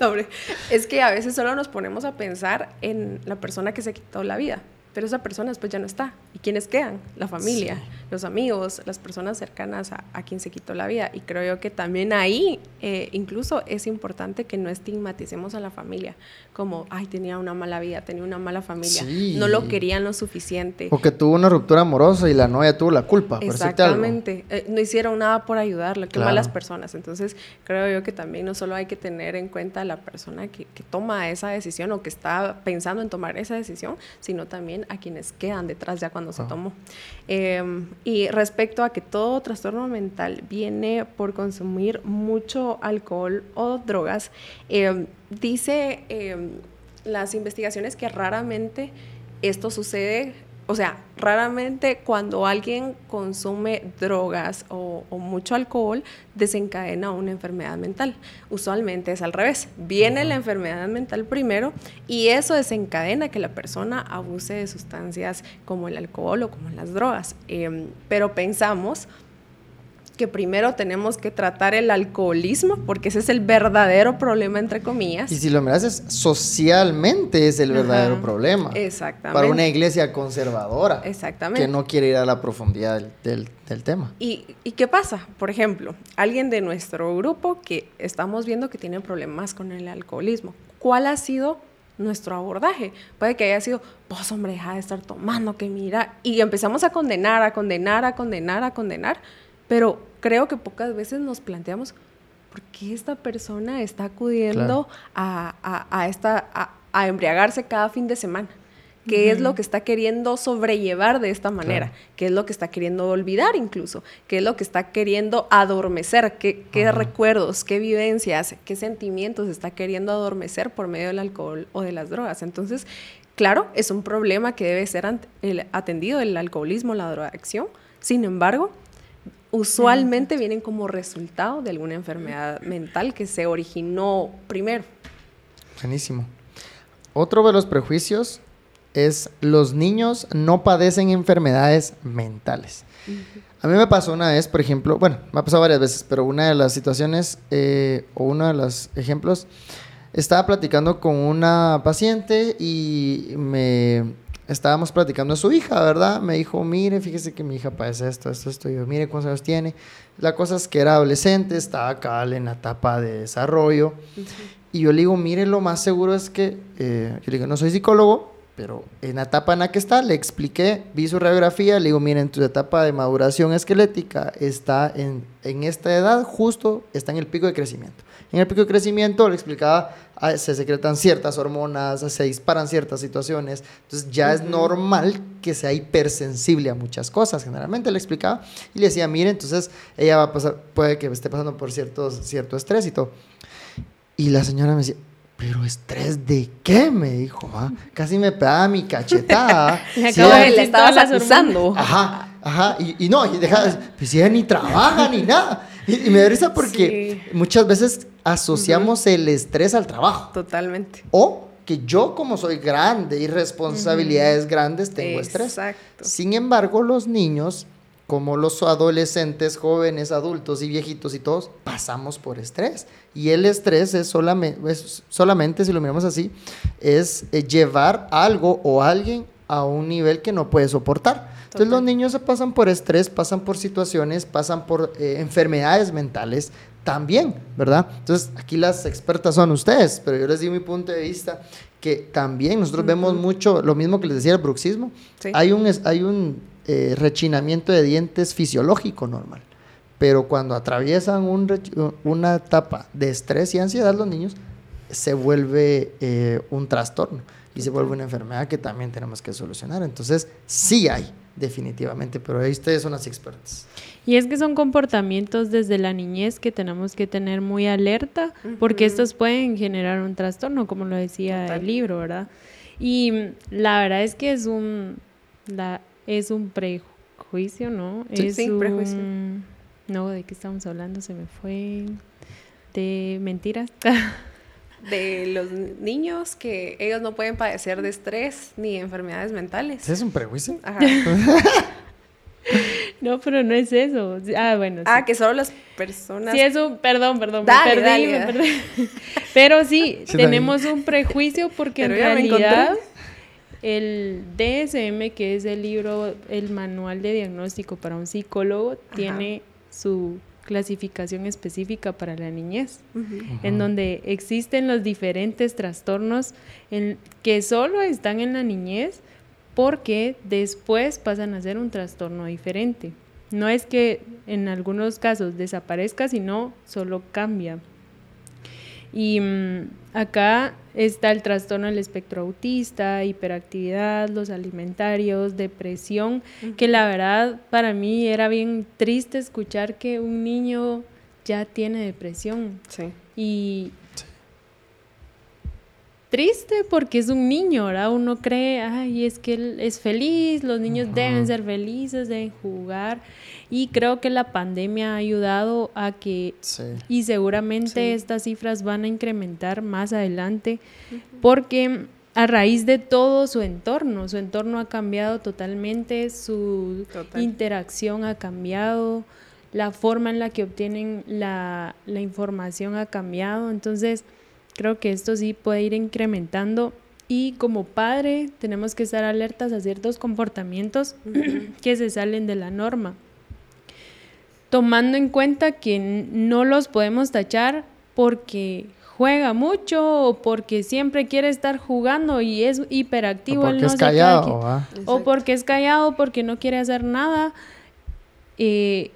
No, hombre, es que a veces solo nos ponemos a pensar en la persona que se quitó la vida pero esa persona después ya no está. ¿Y quiénes quedan? La familia, los amigos, las personas cercanas a, quien se quitó la vida. Y creo yo que también ahí eh, incluso es importante que no estigmaticemos a la familia como, ay, tenía una mala vida, tenía una mala familia, no lo querían lo suficiente. O que tuvo una ruptura amorosa y la novia tuvo la culpa. Exactamente, eh, no hicieron nada por ayudarle, qué malas personas. Entonces creo yo que también no solo hay que tener en cuenta a la persona que, que toma esa decisión o que está pensando en tomar esa decisión, sino también a quienes quedan detrás ya cuando se tomó. Em, y respecto a que todo trastorno mental viene por consumir mucho alcohol o drogas, em, dice em, las investigaciones que raramente esto sucede o sea, raramente cuando alguien consume drogas o, mucho alcohol desencadena una enfermedad mental. Usualmente es al revés. Viene la enfermedad mental primero y eso desencadena que la persona abuse de sustancias como el alcohol o como las drogas. Em, pero pensamos que primero tenemos que tratar el alcoholismo, porque ese es el verdadero problema, entre comillas. Y si lo miras, es socialmente es el verdadero problema. Exactamente. Para una iglesia conservadora. Exactamente. Que no quiere ir a la profundidad del, tema. ¿Y, ¿Y, qué pasa? Por ejemplo, alguien de nuestro grupo que estamos viendo que tiene problemas con el alcoholismo. ¿Cuál ha sido nuestro abordaje. Puede que haya sido, vos hombre, deja de estar tomando, que mira, y empezamos a condenar, a condenar, a condenar, a condenar, pero creo que pocas veces nos planteamos, ¿por qué esta persona está acudiendo a, esta, a, embriagarse cada fin de semana? ¿Qué es lo que está queriendo sobrellevar de esta manera? ¿Qué es lo que está queriendo olvidar incluso? ¿Qué es lo que está queriendo adormecer? ¿Qué, recuerdos, qué vivencias, qué sentimientos está queriendo adormecer por medio del alcohol o de las drogas? Entonces, claro, es un problema que debe ser atendido, el alcoholismo, la drogadicción. Sin embargo, usualmente vienen como resultado de alguna enfermedad mental que se originó primero. Buenísimo. Otro de los prejuicios es los niños no padecen enfermedades mentales. A mí me pasó una vez, por ejemplo, bueno, me ha pasado varias veces, pero una de las situaciones eh, o uno de los ejemplos, estaba platicando con una paciente y me estábamos platicando a su hija, ¿verdad? Me dijo, mire, fíjese que mi hija padece esto, esto, esto. Y yo, mire cuántos años tiene. La cosa es que era adolescente, estaba acá en la etapa de desarrollo. Y yo le digo, mire, lo más seguro es que, eh, yo le digo, no soy psicólogo, pero en la etapa en la que está, le expliqué, vi su radiografía, le digo, mire, en tu etapa de maduración esquelética está en, en esta edad, justo está en el pico de crecimiento. En el pico de crecimiento le explicaba, ah, se secretan ciertas hormonas, se disparan ciertas situaciones, entonces ya es normal que sea hipersensible a muchas cosas, generalmente le explicaba y le decía, mire, entonces ella va a pasar, puede que esté pasando por ciertos, cierto estrés y todo. Y la señora me decía, pero estrés de qué, me dijo, ¿ah? casi me pegaba mi cachetada. le, sí, le estabas acusando. Ajá, ajá, y, y no, y deja, pues ella ni trabaja ni nada. Y, me da risa porque muchas veces asociamos el estrés al trabajo. Totalmente. O que yo como soy grande y responsabilidades grandes tengo estrés. Exacto. Sin embargo, los niños, como los adolescentes, jóvenes, adultos y viejitos y todos, pasamos por estrés. Y el estrés es solamente, solamente si lo miramos así, es eh, llevar algo o alguien a un nivel que no puede soportar. Entonces los niños se pasan por estrés, pasan por situaciones, pasan por eh, enfermedades mentales también, ¿verdad? Entonces aquí las expertas son ustedes, pero yo les digo mi punto de vista que también nosotros vemos mucho, lo mismo que les decía el bruxismo, hay un, hay un eh, rechinamiento de dientes fisiológico normal, pero cuando atraviesan un, una etapa de estrés y ansiedad los niños, se vuelve eh, un trastorno y se vuelve una enfermedad que también tenemos que solucionar. Entonces, sí hay definitivamente, pero ahí ustedes son las expertas. Y es que son comportamientos desde la niñez que tenemos que tener muy alerta, porque estos pueden generar un trastorno, como lo decía el libro, ¿verdad? Y la verdad es que es un, la, es un prejuicio, ¿no? Sí, es un prejuicio. No, ¿de qué estamos hablando? Se me fue de mentiras. de los niños que ellos no pueden padecer de estrés ni enfermedades mentales. ¿Es un prejuicio? Ajá. no, pero no es eso. Ah, bueno. Ah, que solo las personas. Sí, es un. Perdón, perdón. me perdí, me perdí. Pero sí, tenemos un prejuicio porque en realidad el DSM, que es el libro, el manual de diagnóstico para un psicólogo, tiene su clasificación específica para la niñez, en donde existen los diferentes trastornos en, que solo están en la niñez porque después pasan a ser un trastorno diferente. No es que en algunos casos desaparezca, sino solo cambia. Y mm, acá está el trastorno del espectro autista, hiperactividad, los alimentarios, depresión, que la verdad para mí era bien triste escuchar que un niño ya tiene depresión. Sí. Y triste porque es un niño, ¿verdad? Uno cree, ay, es que él es feliz, los niños deben ser felices, deben jugar. Y creo que la pandemia ha ayudado a que, y seguramente estas cifras van a incrementar más adelante, porque a raíz de todo su entorno, su entorno ha cambiado totalmente, su interacción ha cambiado, la forma en la que obtienen la, la información ha cambiado, entonces creo que esto sí puede ir incrementando y como padre tenemos que estar alertas a ciertos comportamientos que se salen de la norma tomando en cuenta que no los podemos tachar porque juega mucho o porque siempre quiere estar jugando y es hiperactivo. O porque es callado. o porque es callado, porque no quiere hacer nada. Eh,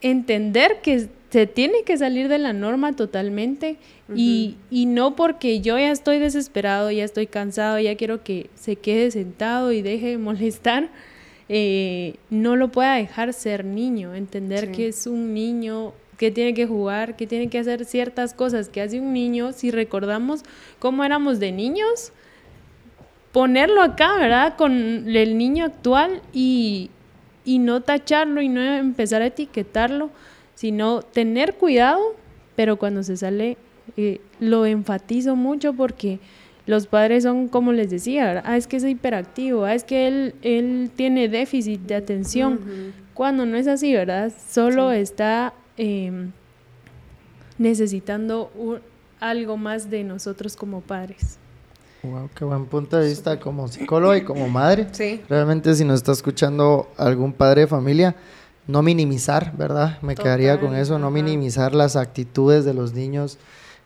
entender que se tiene que salir de la norma totalmente y, y, no porque yo ya estoy desesperado, ya estoy cansado, ya quiero que se quede sentado y deje de molestar eh, no lo pueda dejar ser niño, entender que es un niño que tiene que jugar, que tiene que hacer ciertas cosas que hace un niño, si recordamos cómo éramos de niños, ponerlo acá, ¿verdad? Con el niño actual y, y no tacharlo y no empezar a etiquetarlo, sino tener cuidado, pero cuando se sale, eh, lo enfatizo mucho porque los padres son como les decía, ah, es que es hiperactivo, ah, es que él, él tiene déficit de atención, cuando no es así, ¿verdad? Solo está em, necesitando algo más de nosotros como padres. Wow, qué buen punto de vista como psicóloga y como madre. Sí. Realmente si nos está escuchando algún padre de familia, no minimizar, ¿verdad? Me quedaría con eso, no minimizar las actitudes de los niños,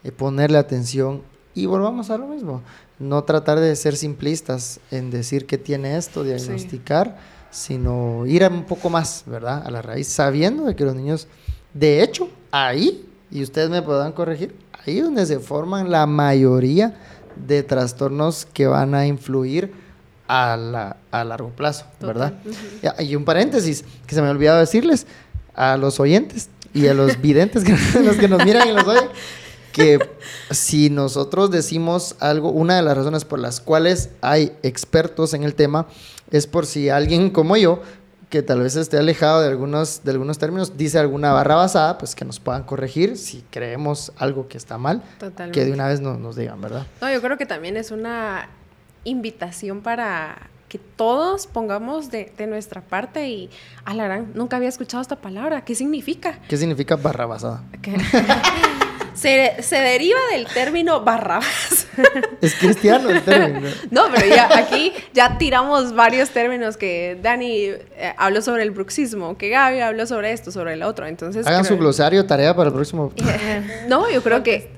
y ponerle atención y volvamos a lo mismo, no tratar de ser simplistas en decir que tiene esto, diagnosticar, sino ir un poco más, ¿verdad? A la raíz, sabiendo de que los niños, de hecho, ahí, y ustedes me podrán corregir, ahí donde se forman la mayoría de trastornos que van a influir a, la, a largo plazo, ¿verdad? Y un paréntesis que se me ha olvidado decirles a los oyentes y a los videntes, que, los que nos miran y los oyen, que si nosotros decimos algo, una de las razones por las cuales hay expertos en el tema es por si alguien como yo que tal vez esté alejado de algunos, de algunos términos, dice alguna barra basada, pues que nos puedan corregir si creemos algo que está mal, que de una vez nos digan, ¿verdad? No, yo creo que también es una invitación para que todos pongamos de, nuestra parte y, Alarán, nunca había escuchado esta palabra, ¿qué significa? ¿Qué significa barra basada? Se, se, deriva del término barrabás. Es cristiano el término. No, pero ya aquí ya tiramos varios términos que Dani eh, habló sobre el bruxismo, que Gaby habló sobre esto, sobre el otro. Entonces, Hagan su glosario, tarea para el próximo. no, yo creo que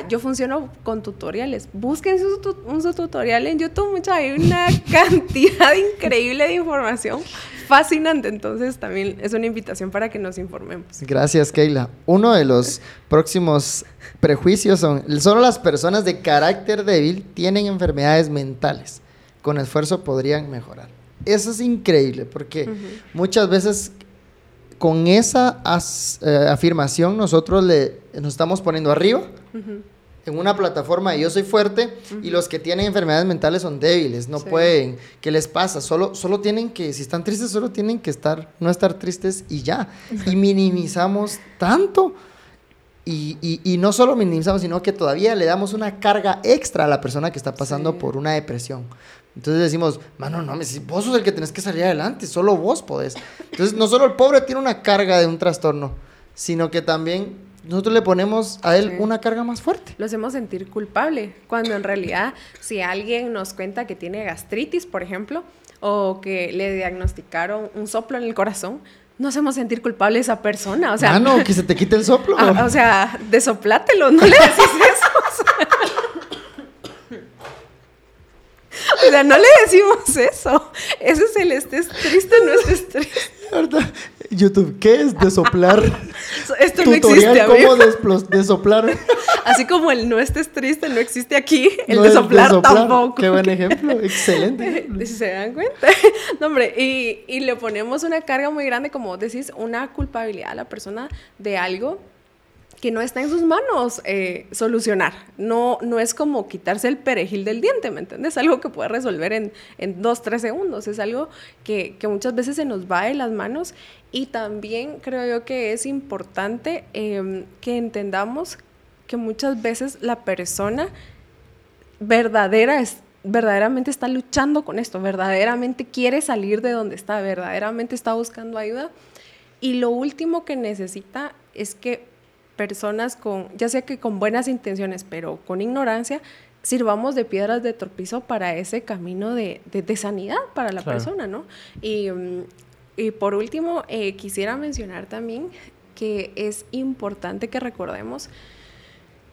yo funciono con tutoriales. Busquen su, un su tutorial en YouTube, mucha, hay una cantidad increíble de información fascinante. Entonces también es una invitación para que nos informemos. Gracias, Keila. Uno de los próximos prejuicios son, solo las personas de carácter débil tienen enfermedades mentales. Con esfuerzo podrían mejorar. Eso es increíble porque muchas veces con esa eh, afirmación nosotros le, nos estamos poniendo arriba en una plataforma de yo soy fuerte y los que tienen enfermedades mentales son débiles, no pueden. ¿Qué les pasa? Solo, solo tienen que, si están tristes, solo tienen que estar, no estar tristes y ya. Y minimizamos tanto. Y, y, no solo minimizamos, sino que todavía le damos una carga extra a la persona que está pasando por una depresión. Entonces decimos, mano, no, vos sos el que tenés que salir adelante, solo vos podés. Entonces, no solo el pobre tiene una carga de un trastorno, sino que también nosotros le ponemos a él una carga más fuerte. Lo hacemos sentir culpable, cuando en realidad si alguien nos cuenta que tiene gastritis, por ejemplo, o que le diagnosticaron un soplo en el corazón, no hacemos sentir culpable a esa persona. O sea, ah, no, que se te quite el soplo. Ah, o sea, desoplátelo, no le decís eso. O sea, no le decimos eso. Ese es el estés triste, no estés triste. YouTube, ¿qué es de soplar? Esto no existe, cómo de soplar. Así como el no estés triste no existe aquí, el de, soplar tampoco. Qué buen ejemplo, excelente. Si se dan cuenta. No, hombre, y, y le ponemos una carga muy grande, como decís, una culpabilidad a la persona de algo que no está en sus manos eh, solucionar. No, no es como quitarse el perejil del diente, ¿me entiendes? Es algo que puede resolver en, en dos, tres segundos. Es algo que, que, muchas veces se nos va de las manos y también creo yo que es importante em, que entendamos que muchas veces la persona verdadera es, verdaderamente está luchando con esto, verdaderamente quiere salir de donde está, verdaderamente está buscando ayuda. Y lo último que necesita es que personas con, ya sea que con buenas intenciones, pero con ignorancia, sirvamos de piedras de tropizo para ese camino de, de, sanidad para la persona, ¿no? Y, mm, y por último, eh, quisiera mencionar también que es importante que recordemos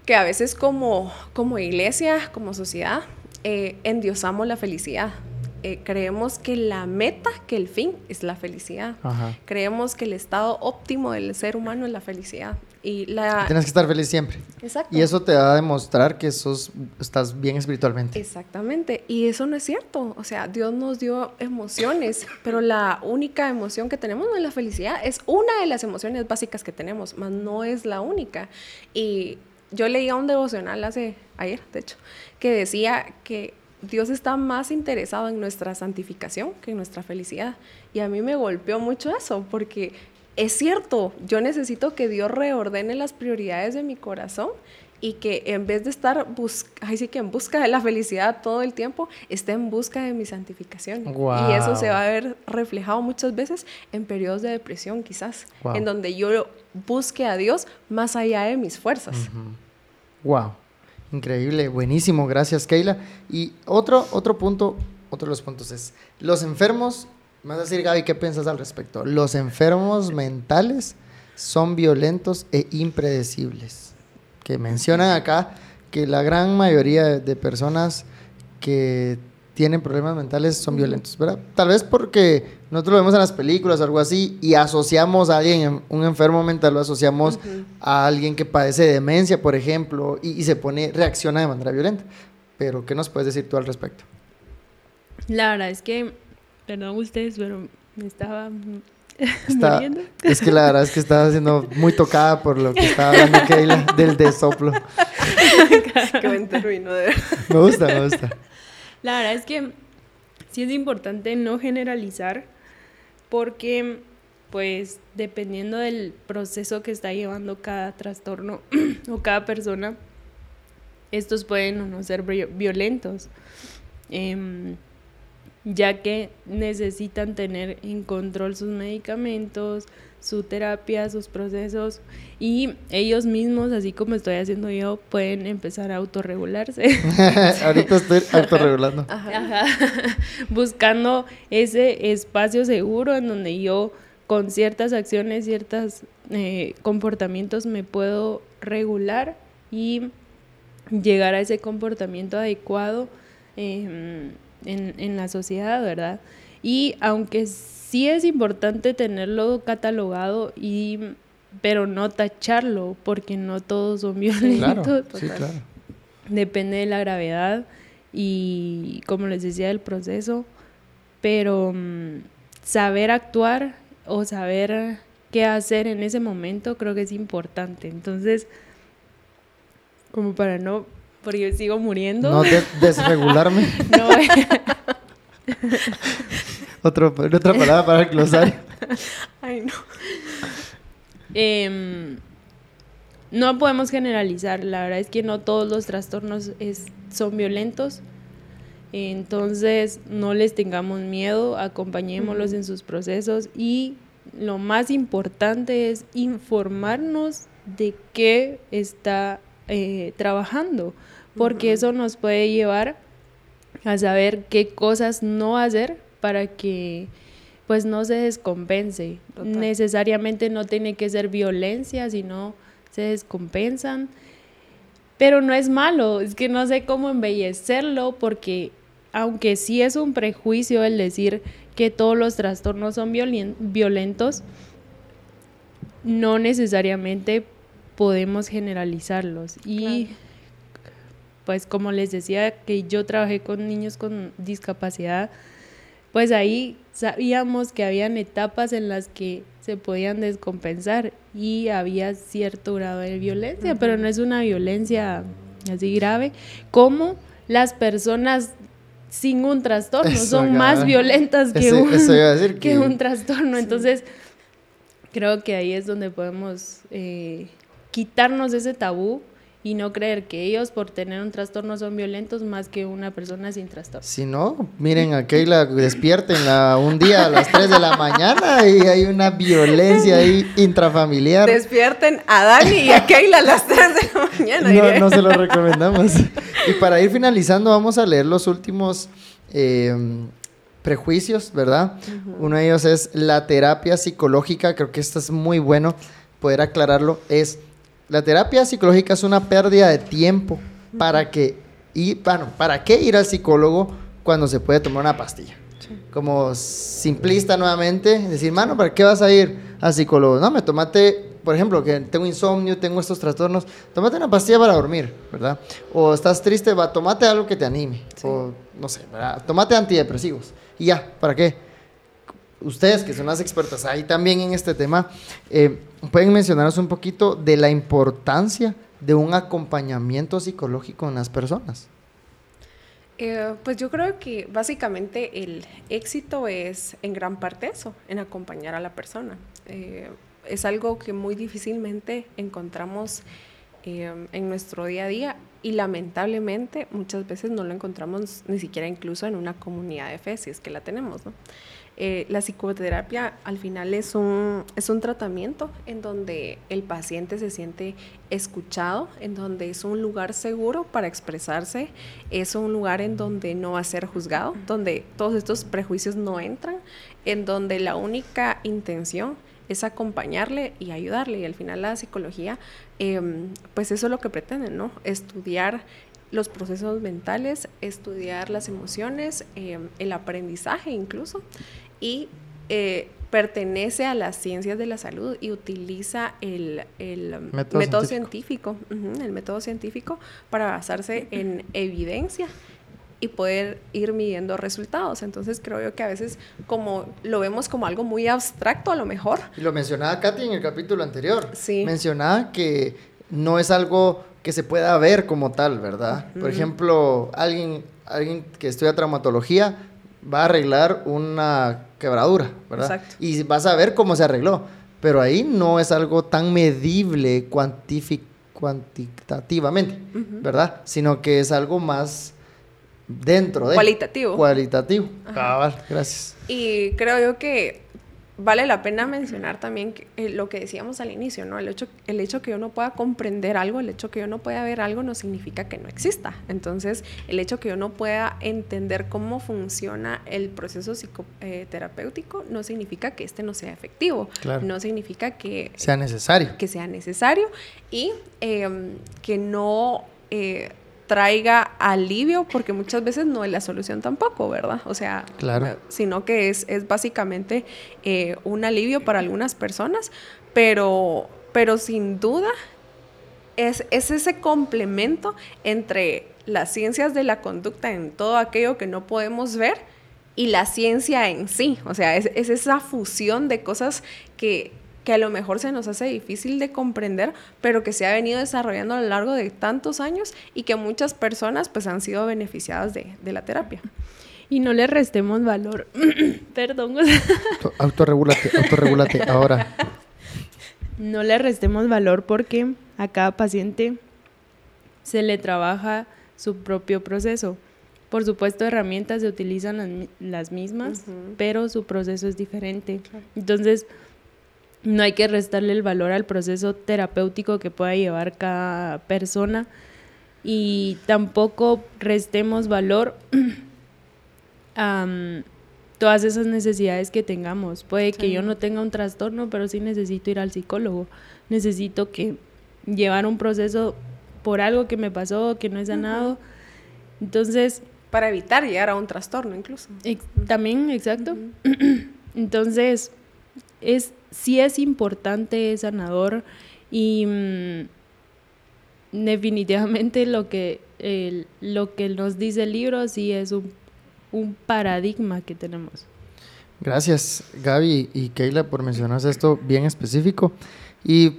que a veces como, como iglesia, como sociedad, eh, endiosamos la felicidad. Eh, creemos que la meta, que el fin es la felicidad. Creemos que el estado óptimo del ser humano es la felicidad. Y la... Tienes que estar feliz siempre. Exacto. Y eso te va a demostrar que sos, estás bien espiritualmente. Exactamente. Y eso no es cierto. O sea, Dios nos dio emociones, pero la única emoción que tenemos no es la felicidad. Es una de las emociones básicas que tenemos, mas no es la única. Y yo leía un devocional hace, ayer, de hecho, que decía que Dios está más interesado en nuestra santificación que en nuestra felicidad. Y a mí me golpeó mucho eso, porque es cierto, yo necesito que Dios reordene las prioridades de mi corazón y que en vez de estar sí que en busca de la felicidad todo el tiempo, esté en busca de mi santificación. Y eso se va a ver reflejado muchas veces en periodos de depresión quizás, en donde yo busque a Dios más allá de mis fuerzas. Wow. Increíble, buenísimo, gracias Keila. Y otro, otro punto, otro de los puntos es, los enfermos, me vas a decir Gaby, ¿qué piensas al respecto? Los enfermos mentales son violentos e impredecibles. Que mencionan acá que la gran mayoría de personas que tienen problemas mentales son violentos, ¿verdad? Tal vez porque nosotros lo vemos en las películas o algo así y asociamos a alguien, un enfermo mental, lo asociamos a alguien que padece demencia, por ejemplo, y, se pone, reacciona de manera violenta. Pero, ¿qué nos puedes decir tú al respecto? La verdad es que, perdón ustedes, pero me estaba muriendo. Es que la verdad es que estaba siendo muy tocada por lo que estaba hablando Keila del desoplo. Qué buen término, de Me gusta, me gusta. La verdad es que sí es importante no generalizar porque pues dependiendo del proceso que está llevando cada trastorno o cada persona, estos pueden o no ser violentos, em, ya que necesitan tener en control sus medicamentos, su terapia, sus procesos y ellos mismos, así como estoy haciendo yo, pueden empezar a autorregularse. Ahorita estoy autorregulando. Buscando ese espacio seguro en donde yo con ciertas acciones, ciertos eh, comportamientos me puedo regular y llegar a ese comportamiento adecuado em, en, en la sociedad, ¿verdad? Y aunque sí es importante tenerlo catalogado y pero no tacharlo porque no todos son violentos. sí, claro. Depende de la gravedad y como les decía del proceso, pero mm, saber actuar o saber qué hacer en ese momento creo que es importante. Entonces, como para no, porque sigo muriendo. No desregularme. no, Otro, otra palabra para el glosario. Ay, no. Em, no podemos generalizar. La verdad es que no todos los trastornos son violentos. Entonces, no les tengamos miedo, acompañémoslos en sus procesos y lo más importante es informarnos de qué está eh, trabajando, porque eso nos puede llevar a saber qué cosas no hacer para que pues no se descompense. Necesariamente no tiene que ser violencia, sino se descompensan. Pero no es malo, es que no sé cómo embellecerlo porque aunque sí es un prejuicio el decir que todos los trastornos son violentos, no necesariamente podemos generalizarlos. Y pues como les decía que yo trabajé con niños con discapacidad, pues ahí sabíamos que habían etapas en las que se podían descompensar y había cierto grado de violencia, pero no es una violencia así grave como las personas sin un trastorno son más violentas que, un, que... un trastorno. Entonces, creo que ahí es donde podemos eh, quitarnos ese tabú y no creer que ellos por tener un trastorno son violentos más que una persona sin trastorno. Si no, miren a Keila, despierten un día a las 3 de la mañana y hay una violencia ahí intrafamiliar. Despierten a Dani y a Keila a las 3 de la mañana. No, no se lo recomendamos. y para ir finalizando, vamos a leer los últimos eh, prejuicios, ¿verdad? Uno de ellos es la terapia psicológica, creo que esto es muy bueno poder aclararlo, es la terapia psicológica es una pérdida de tiempo para que, y, bueno, ¿para qué ir al psicólogo cuando se puede tomar una pastilla? Como simplista nuevamente, decir, mano, ¿para qué vas a ir al psicólogo? No, me tomate, por ejemplo, que tengo insomnio, tengo estos trastornos, tomate una pastilla para dormir, ¿verdad? O estás triste, va, tomate algo que te anime. O, no sé, ¿verdad? tomate antidepresivos. Y ya, ¿para qué? Ustedes que son las expertas ahí también en este tema, eh, pueden mencionarnos un poquito de la importancia de un acompañamiento psicológico en las personas. Eh, pues yo creo que básicamente el éxito es en gran parte eso, en acompañar a la persona. Eh, es algo que muy difícilmente encontramos en nuestro día a día y lamentablemente muchas veces no lo encontramos ni siquiera incluso en una comunidad de fe, si es que la tenemos, ¿no? Eh, la psicoterapia al final es un, es un tratamiento en donde el paciente se siente escuchado, en donde es un lugar seguro para expresarse, es un lugar en donde no va a ser juzgado, donde todos estos prejuicios no entran, en donde la única intención es acompañarle y ayudarle. Y al final la psicología, em, pues eso es lo que pretende, ¿no? Estudiar los procesos mentales, estudiar las emociones, em, el aprendizaje incluso, y eh, pertenece a las ciencias de la salud y utiliza el, método, científico, el método científico para basarse en evidencia y poder ir midiendo resultados. Entonces creo yo que a veces como lo vemos como algo muy abstracto a lo mejor. Y lo mencionaba Katy en el capítulo anterior. Sí. Mencionaba que no es algo que se pueda ver como tal, ¿verdad? Por ejemplo, alguien, alguien que estudia traumatología va a arreglar una quebradura, ¿verdad? Exacto. Y vas a ver cómo se arregló. Pero ahí no es algo tan medible cuantitativamente, ¿verdad? Sino que es algo más dentro de... Cualitativo. Cualitativo. Cabal, gracias. Y creo yo que vale la pena mencionar también eh, lo que decíamos al inicio, ¿no? El hecho, el hecho que yo no pueda comprender algo, el hecho que yo no pueda ver algo no significa que no exista. Entonces, el hecho que yo no pueda entender cómo funciona el proceso psicoterapéutico no significa que este no sea efectivo. No significa que sea necesario. Que sea necesario y em, que no... Eh, traiga alivio, porque muchas veces no es la solución tampoco, ¿verdad? O sea, claro. sino que es, es básicamente eh, un alivio para algunas personas, pero, pero sin duda es, es ese complemento entre las ciencias de la conducta en todo aquello que no podemos ver y la ciencia en sí. O sea, es, es esa fusión de cosas que, que a lo mejor se nos hace difícil de comprender, pero que se ha venido desarrollando a lo largo de tantos años y que muchas personas pues han sido beneficiadas de, la terapia. Y no le restemos valor. Perdón. autorregúlate, autorregúlate ahora. No le restemos valor porque a cada paciente se le trabaja su propio proceso. Por supuesto, herramientas se utilizan las, mismas, pero su proceso es diferente. Entonces, no hay que restarle el valor al proceso terapéutico que pueda llevar cada persona y tampoco restemos valor a todas esas necesidades que tengamos. Puede que yo no tenga un trastorno, pero sí necesito ir al psicólogo. Necesito que llevar un proceso por algo que me pasó, que no he sanado. Entonces... Para evitar llegar a un trastorno incluso. también, exacto. Entonces, es sí es importante, es sanador y mm, definitivamente lo que, lo que nos dice el libro sí es un, paradigma que tenemos. Gracias Gaby y Keila por mencionar esto bien específico. Y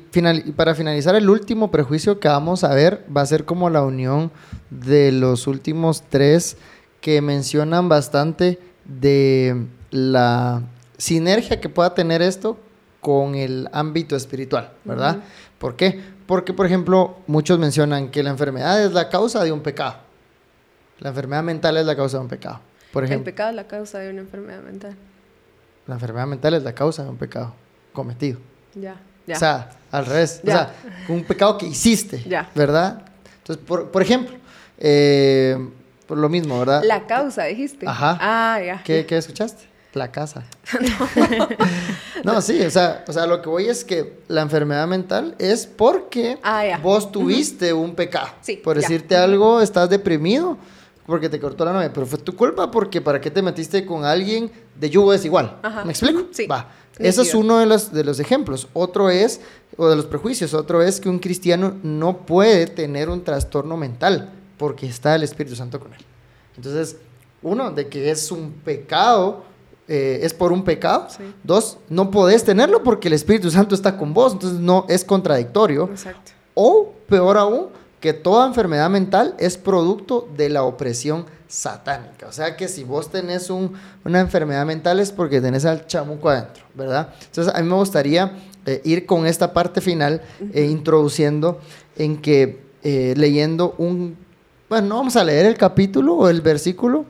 para finalizar, el último prejuicio que vamos a ver va a ser como la unión de los últimos tres que mencionan bastante de la sinergia que pueda tener esto con el ámbito espiritual, ¿verdad? ¿Por qué? Porque, por ejemplo, muchos mencionan que la enfermedad es la causa de un pecado. La enfermedad mental es la causa de un pecado. Por ejemplo, el pecado es la causa de una enfermedad mental. La enfermedad mental es la causa de un pecado cometido. Ya, ya. O sea, al revés. O sea, un pecado que hiciste, ya. ¿verdad? Entonces, por, ejemplo, eh, por lo mismo, ¿verdad? La causa, dijiste. Ajá. Ah, ya. ¿Qué, ¿qué escuchaste? La casa. no, sí, o sea, o sea, lo que voy es que la enfermedad mental es porque ah, vos tuviste un pecado. Por decirte algo, estás deprimido porque te cortó la novia, pero fue tu culpa porque para qué te metiste con alguien de yugo desigual. ¿Me explico? Sí. Va. Ese es uno de los, de los ejemplos. Otro es, o de los prejuicios, otro es que un cristiano no puede tener un trastorno mental porque está el Espíritu Santo con él. Entonces, uno, de que es un pecado eh, es por un pecado. Dos, no podés tenerlo porque el Espíritu Santo está con vos, entonces no es contradictorio. Exacto. O, peor aún, que toda enfermedad mental es producto de la opresión satánica. O sea que si vos tenés una enfermedad mental es porque tenés al chamuco adentro, ¿verdad? Entonces a mí me gustaría eh, ir con esta parte final, e introduciendo en que eh, leyendo un, bueno, no vamos a leer el capítulo o el versículo,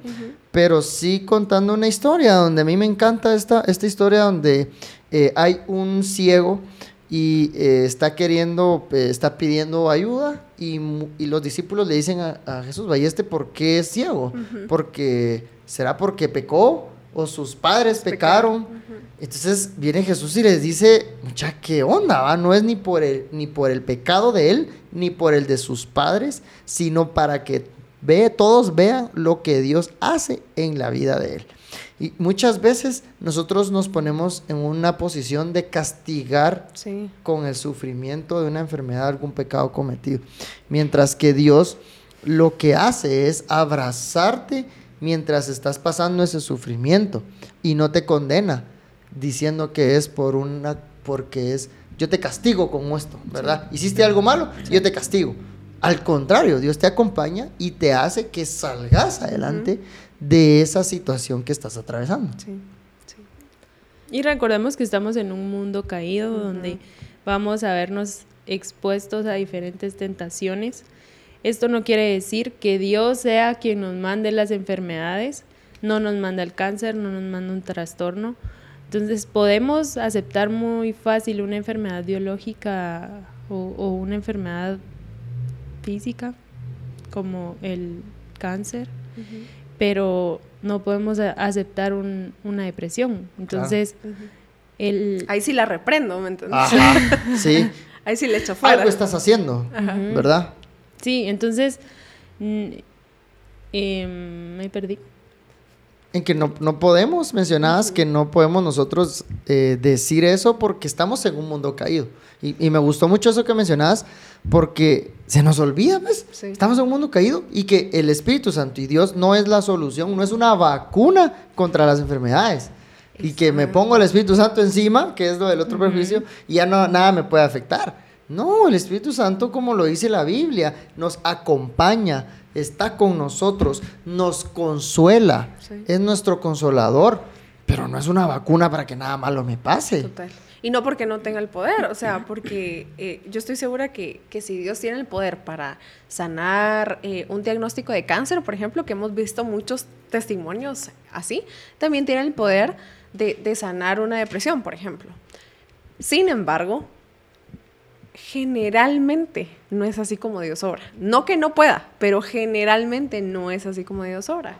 pero sí contando una historia, donde a mí me encanta esta, esta historia donde eh, hay un ciego y está queriendo, está pidiendo ayuda y, los discípulos le dicen a, Jesús, vaya este, ¿por qué es ciego? Porque, ¿será porque pecó? o sus padres pecaron. Entonces viene Jesús y les dice, mucha, ¿qué onda? Va? No es ni por, el, ni por el pecado de él, ni por el de sus padres, sino para que ve, todos vean lo que Dios hace en la vida de él. Y muchas veces nosotros nos ponemos en una posición de castigar con el sufrimiento de una enfermedad, algún pecado cometido. Mientras que Dios lo que hace es abrazarte mientras estás pasando ese sufrimiento y no te condena diciendo que es por una porque es yo te castigo con esto, ¿verdad? Hiciste algo malo, yo te castigo. Al contrario, Dios te acompaña y te hace que salgas adelante de esa situación que estás atravesando. Y recordemos que estamos en un mundo caído donde vamos a vernos expuestos a diferentes tentaciones esto no quiere decir que Dios sea quien nos mande las enfermedades, no nos manda el cáncer, no nos manda un trastorno. Entonces podemos aceptar muy fácil una enfermedad biológica o, una enfermedad física como el cáncer, pero no podemos aceptar una depresión. Entonces, el... Ahí sí la reprendo, ¿me entiendes? sí. Ahí sí le echo fuera. Algo estás haciendo, ¿verdad? Sí, entonces em, me perdí. En que no, podemos, mencionabas que no podemos nosotros eh, decir eso porque estamos en un mundo caído. Y, me gustó mucho eso que mencionabas porque se nos olvida, pues, estamos en un mundo caído y que el Espíritu Santo y Dios no es la solución, no es una vacuna contra las enfermedades. Y que me pongo el Espíritu Santo encima, que es lo del otro prejuicio, y ya no, nada me puede afectar. No, el Espíritu Santo, como lo dice la Biblia, nos acompaña, está con nosotros, nos consuela, es nuestro consolador, pero no es una vacuna para que nada malo me pase. Total. Y no porque no tenga el poder, o sea, porque eh, yo estoy segura que, si Dios tiene el poder para sanar eh, un diagnóstico de cáncer, por ejemplo, que hemos visto muchos testimonios así, también tiene el poder de, de sanar una depresión, por ejemplo. Sin embargo, generalmente no es así como Dios obra. No que no pueda, pero generalmente no es así como Dios obra.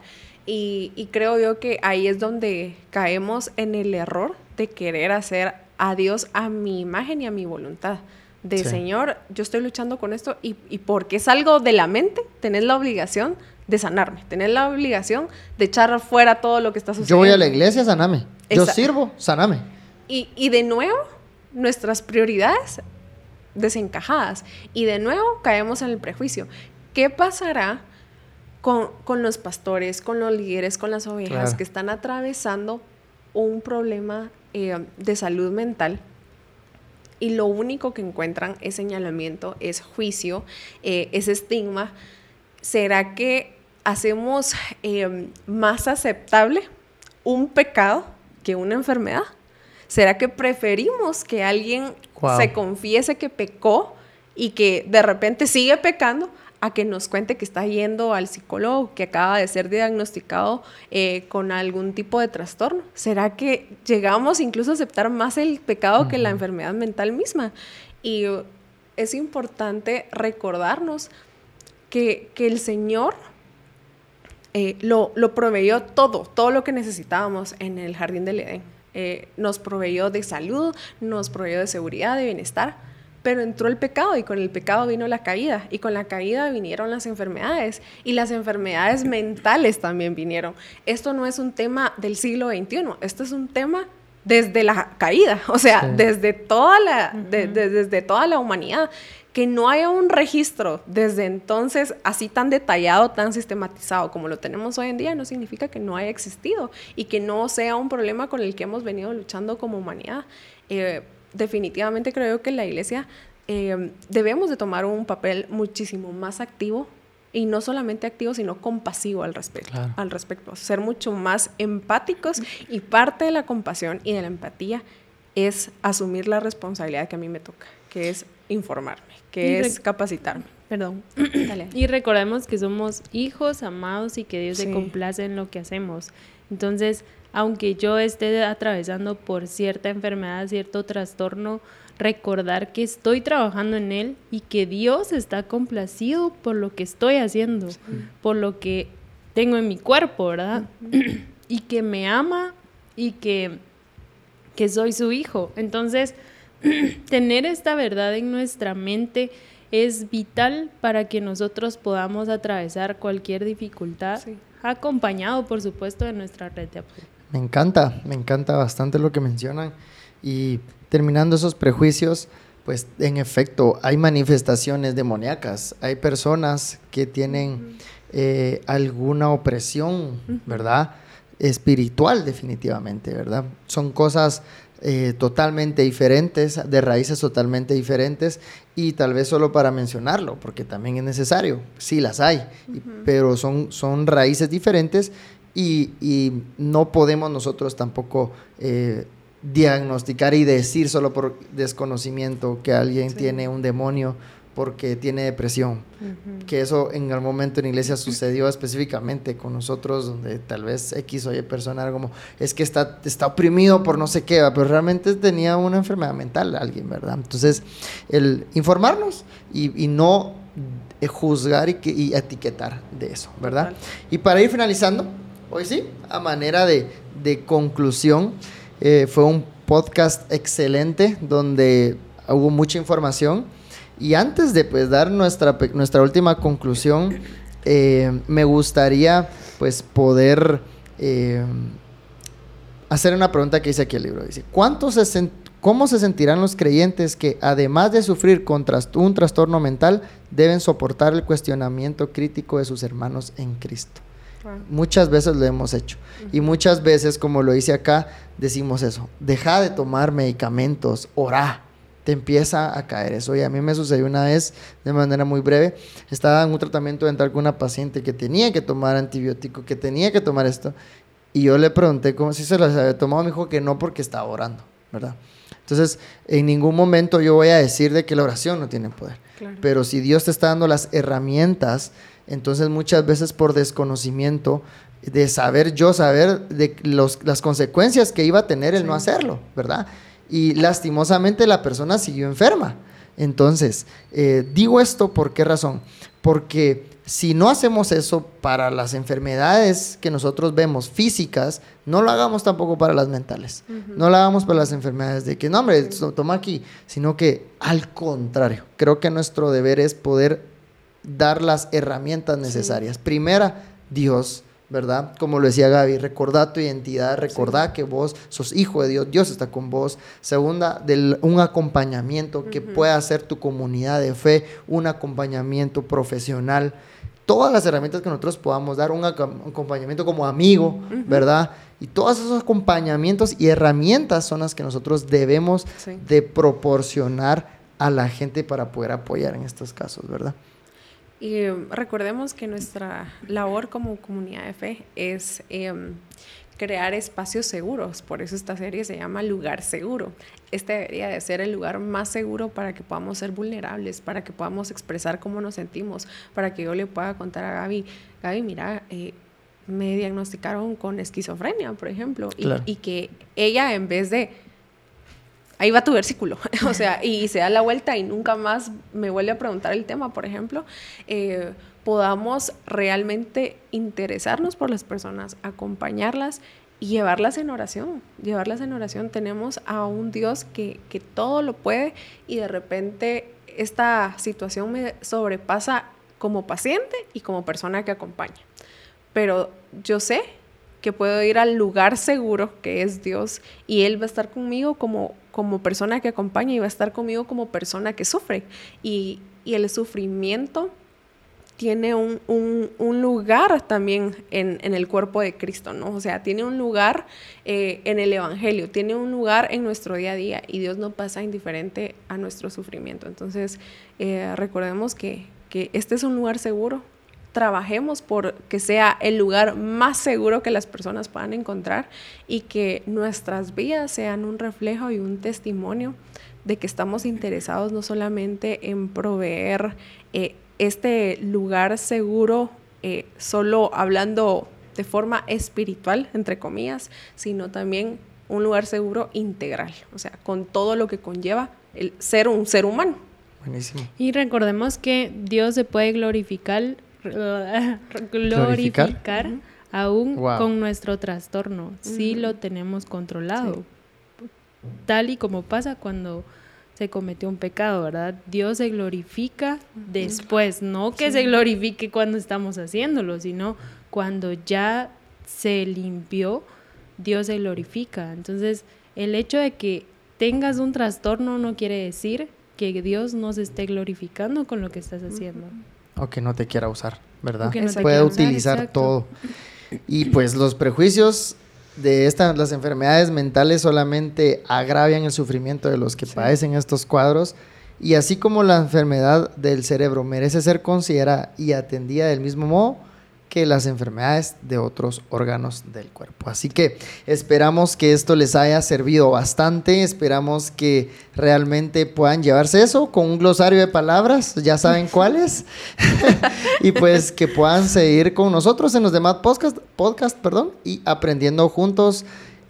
Y, creo yo que ahí es donde caemos en el error de querer hacer a Dios a mi imagen y a mi voluntad. De Señor, yo estoy luchando con esto y, porque es algo de la mente, tenés la obligación de sanarme, tenés la obligación de echar fuera todo lo que está sucediendo. Yo voy a la iglesia, saname. Yo sirvo, saname. Y, y de nuevo, nuestras prioridades desencajadas. Y de nuevo caemos en el prejuicio. ¿Qué pasará con, los pastores, con los líderes, con las ovejas que están atravesando un problema eh, de salud mental? Y lo único que encuentran es señalamiento, es juicio, eh, es estigma. ¿Será que hacemos eh, más aceptable un pecado que una enfermedad? ¿Será que preferimos que alguien se confiese que pecó y que de repente sigue pecando a que nos cuente que está yendo al psicólogo, que acaba de ser diagnosticado eh, con algún tipo de trastorno? ¿Será que llegamos incluso a aceptar más el pecado que la enfermedad mental misma? Y es importante recordarnos que, el Señor eh, lo, lo proveyó todo, todo lo que necesitábamos en el jardín del Edén eh, nos proveyó de salud, nos proveyó de seguridad, de bienestar, pero entró el pecado y con el pecado vino la caída y con la caída vinieron las enfermedades y las enfermedades mentales también vinieron. Esto no es un tema del siglo XXI, esto es un tema desde la caída, o sea, desde, toda la, desde toda la humanidad que no haya un registro desde entonces así tan detallado, tan sistematizado como lo tenemos hoy en día, no significa que no haya existido y que no sea un problema con el que hemos venido luchando como humanidad. Eh, definitivamente creo que la iglesia eh, debemos de tomar un papel muchísimo más activo y no solamente activo, sino compasivo al respecto, al respecto, ser mucho más empáticos y parte de la compasión y de la empatía es asumir la responsabilidad que a mí me toca, que es informarme, que es capacitarme. Perdón. Y recordemos que somos hijos amados y que Dios se complace en lo que hacemos. Entonces, aunque yo esté atravesando por cierta enfermedad, cierto trastorno, recordar que estoy trabajando en él y que Dios está complacido por lo que estoy haciendo, por lo que tengo en mi cuerpo, ¿verdad? y que me ama y que, que soy su hijo. Entonces, tener esta verdad en nuestra mente es vital para que nosotros podamos atravesar cualquier dificultad, acompañado, por supuesto, de nuestra red de apoyo. Me encanta, me encanta bastante lo que mencionan. Y terminando esos prejuicios, pues en efecto hay manifestaciones demoníacas, hay personas que tienen eh, alguna opresión, ¿verdad? Espiritual definitivamente, ¿verdad? Son cosas eh, totalmente diferentes, de raíces totalmente diferentes y tal vez solo para mencionarlo, porque también es necesario, sí las hay, pero son, son raíces diferentes y, no podemos nosotros tampoco eh, diagnosticar y decir solo por desconocimiento que alguien tiene un demonio porque tiene depresión. Que eso en el momento en iglesia sucedió específicamente con nosotros, donde tal vez X o Y persona era como, es que está, está oprimido por no sé qué, pero realmente tenía una enfermedad mental alguien, ¿verdad? Entonces, el informarnos y, no juzgar y, y, etiquetar de eso, ¿verdad? Y para ir finalizando, hoy sí, a manera de, de conclusión, eh, fue un podcast excelente donde hubo mucha información. Y antes de pues, dar nuestra, nuestra última conclusión, eh, me gustaría pues poder eh, hacer una pregunta que dice aquí el libro. Dice, ¿cuántos ¿cómo se sentirán los creyentes que además de sufrir con un trastorno mental, deben soportar el cuestionamiento crítico de sus hermanos en Cristo? Muchas veces lo hemos hecho. Y muchas veces, como lo hice acá, decimos eso. Deja de tomar medicamentos, orá. Te empieza a caer eso. Y a mí me sucedió una vez, de manera muy breve, estaba en un tratamiento dental con una paciente que tenía que tomar antibiótico, que tenía que tomar esto. Y yo le pregunté cómo si se las había tomado. Me dijo que no porque estaba orando, ¿verdad? Entonces, en ningún momento yo voy a decir de que la oración no tiene poder. Pero si Dios te está dando las herramientas entonces muchas veces por desconocimiento de saber yo, saber de las consecuencias que iba a tener el no hacerlo, ¿verdad? Y lastimosamente la persona siguió enferma. Entonces, eh, digo esto por qué razón? Porque si no hacemos eso para las enfermedades que nosotros vemos físicas, no lo hagamos tampoco para las mentales. No lo hagamos para las enfermedades de que, no, hombre, toma aquí, sino que al contrario, creo que nuestro deber es poder dar las herramientas necesarias. Primera, Dios, ¿verdad? Como lo decía Gaby, recordá tu identidad, recordá que vos sos hijo de Dios, Dios está con vos. Segunda, del, un acompañamiento que pueda ser tu comunidad de fe, un acompañamiento profesional. Todas las herramientas que nosotros podamos dar, un acompañamiento como amigo, ¿verdad? Y todos esos acompañamientos y herramientas son las que nosotros debemos de proporcionar a la gente para poder apoyar en estos casos, ¿verdad? Y em, recordemos que nuestra labor como comunidad de fe es em, crear espacios seguros. Por eso esta serie se llama Lugar Seguro. Este debería de ser el lugar más seguro para que podamos ser vulnerables, para que podamos expresar cómo nos sentimos, para que yo le pueda contar a Gaby, Gaby, mira, eh, me diagnosticaron con esquizofrenia, por ejemplo, y que ella en vez de ahí va tu versículo, o sea, y se da la vuelta y nunca más me vuelve a preguntar el tema, por ejemplo, eh, podamos realmente interesarnos por las personas, acompañarlas y llevarlas en oración, llevarlas en oración. Tenemos a un Dios que, que todo lo puede y de repente esta situación me sobrepasa como paciente y como persona que acompaña. Pero yo sé que puedo ir al lugar seguro que es Dios y Él va a estar conmigo como, como persona que acompaña y va a estar conmigo como persona que sufre. Y, el sufrimiento tiene un, lugar también en, el cuerpo de Cristo, ¿no? O sea, tiene un lugar eh, en el Evangelio, tiene un lugar en nuestro día a día y Dios no pasa indiferente a nuestro sufrimiento. Entonces, eh, recordemos que, que este es un lugar seguro trabajemos por que sea el lugar más seguro que las personas puedan encontrar y que nuestras vidas sean un reflejo y un testimonio de que estamos interesados no solamente en proveer eh, este lugar seguro, eh, solo hablando de forma espiritual, entre comillas, sino también un lugar seguro integral, o sea, con todo lo que conlleva el ser un ser humano. Buenísimo. Y recordemos que Dios se puede glorificar, glorificar, aún con nuestro trastorno, si lo tenemos controlado. Tal y como pasa cuando se cometió un pecado, ¿verdad? Dios se glorifica después, no que se glorifique cuando estamos haciéndolo, sino cuando ya se limpió, Dios se glorifica. Entonces, el hecho de que tengas un trastorno no quiere decir que Dios no se esté glorificando con lo que estás haciendo. O que no te quiera usar, ¿verdad? Puede utilizar todo. Y pues los prejuicios de estas, las enfermedades mentales solamente agravian el sufrimiento de los que padecen estos cuadros. Y así como la enfermedad del cerebro merece ser considerada y atendida del mismo modo, que las enfermedades de otros órganos del cuerpo. Así que esperamos que esto les haya servido bastante, esperamos que realmente puedan llevarse eso con un glosario de palabras, ya saben cuáles, y pues que puedan seguir con nosotros en los demás podcast, podcast perdón, y aprendiendo juntos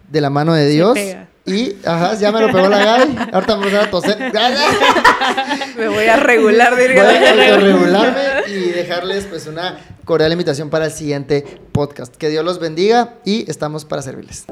de la mano de Dios. Y, ajá, ya me lo pegó la Gaby. Ahorita me voy a toser. me voy a regular. Voy a regularme y dejarles pues una cordial invitación para el siguiente podcast. Que Dios los bendiga y estamos para servirles.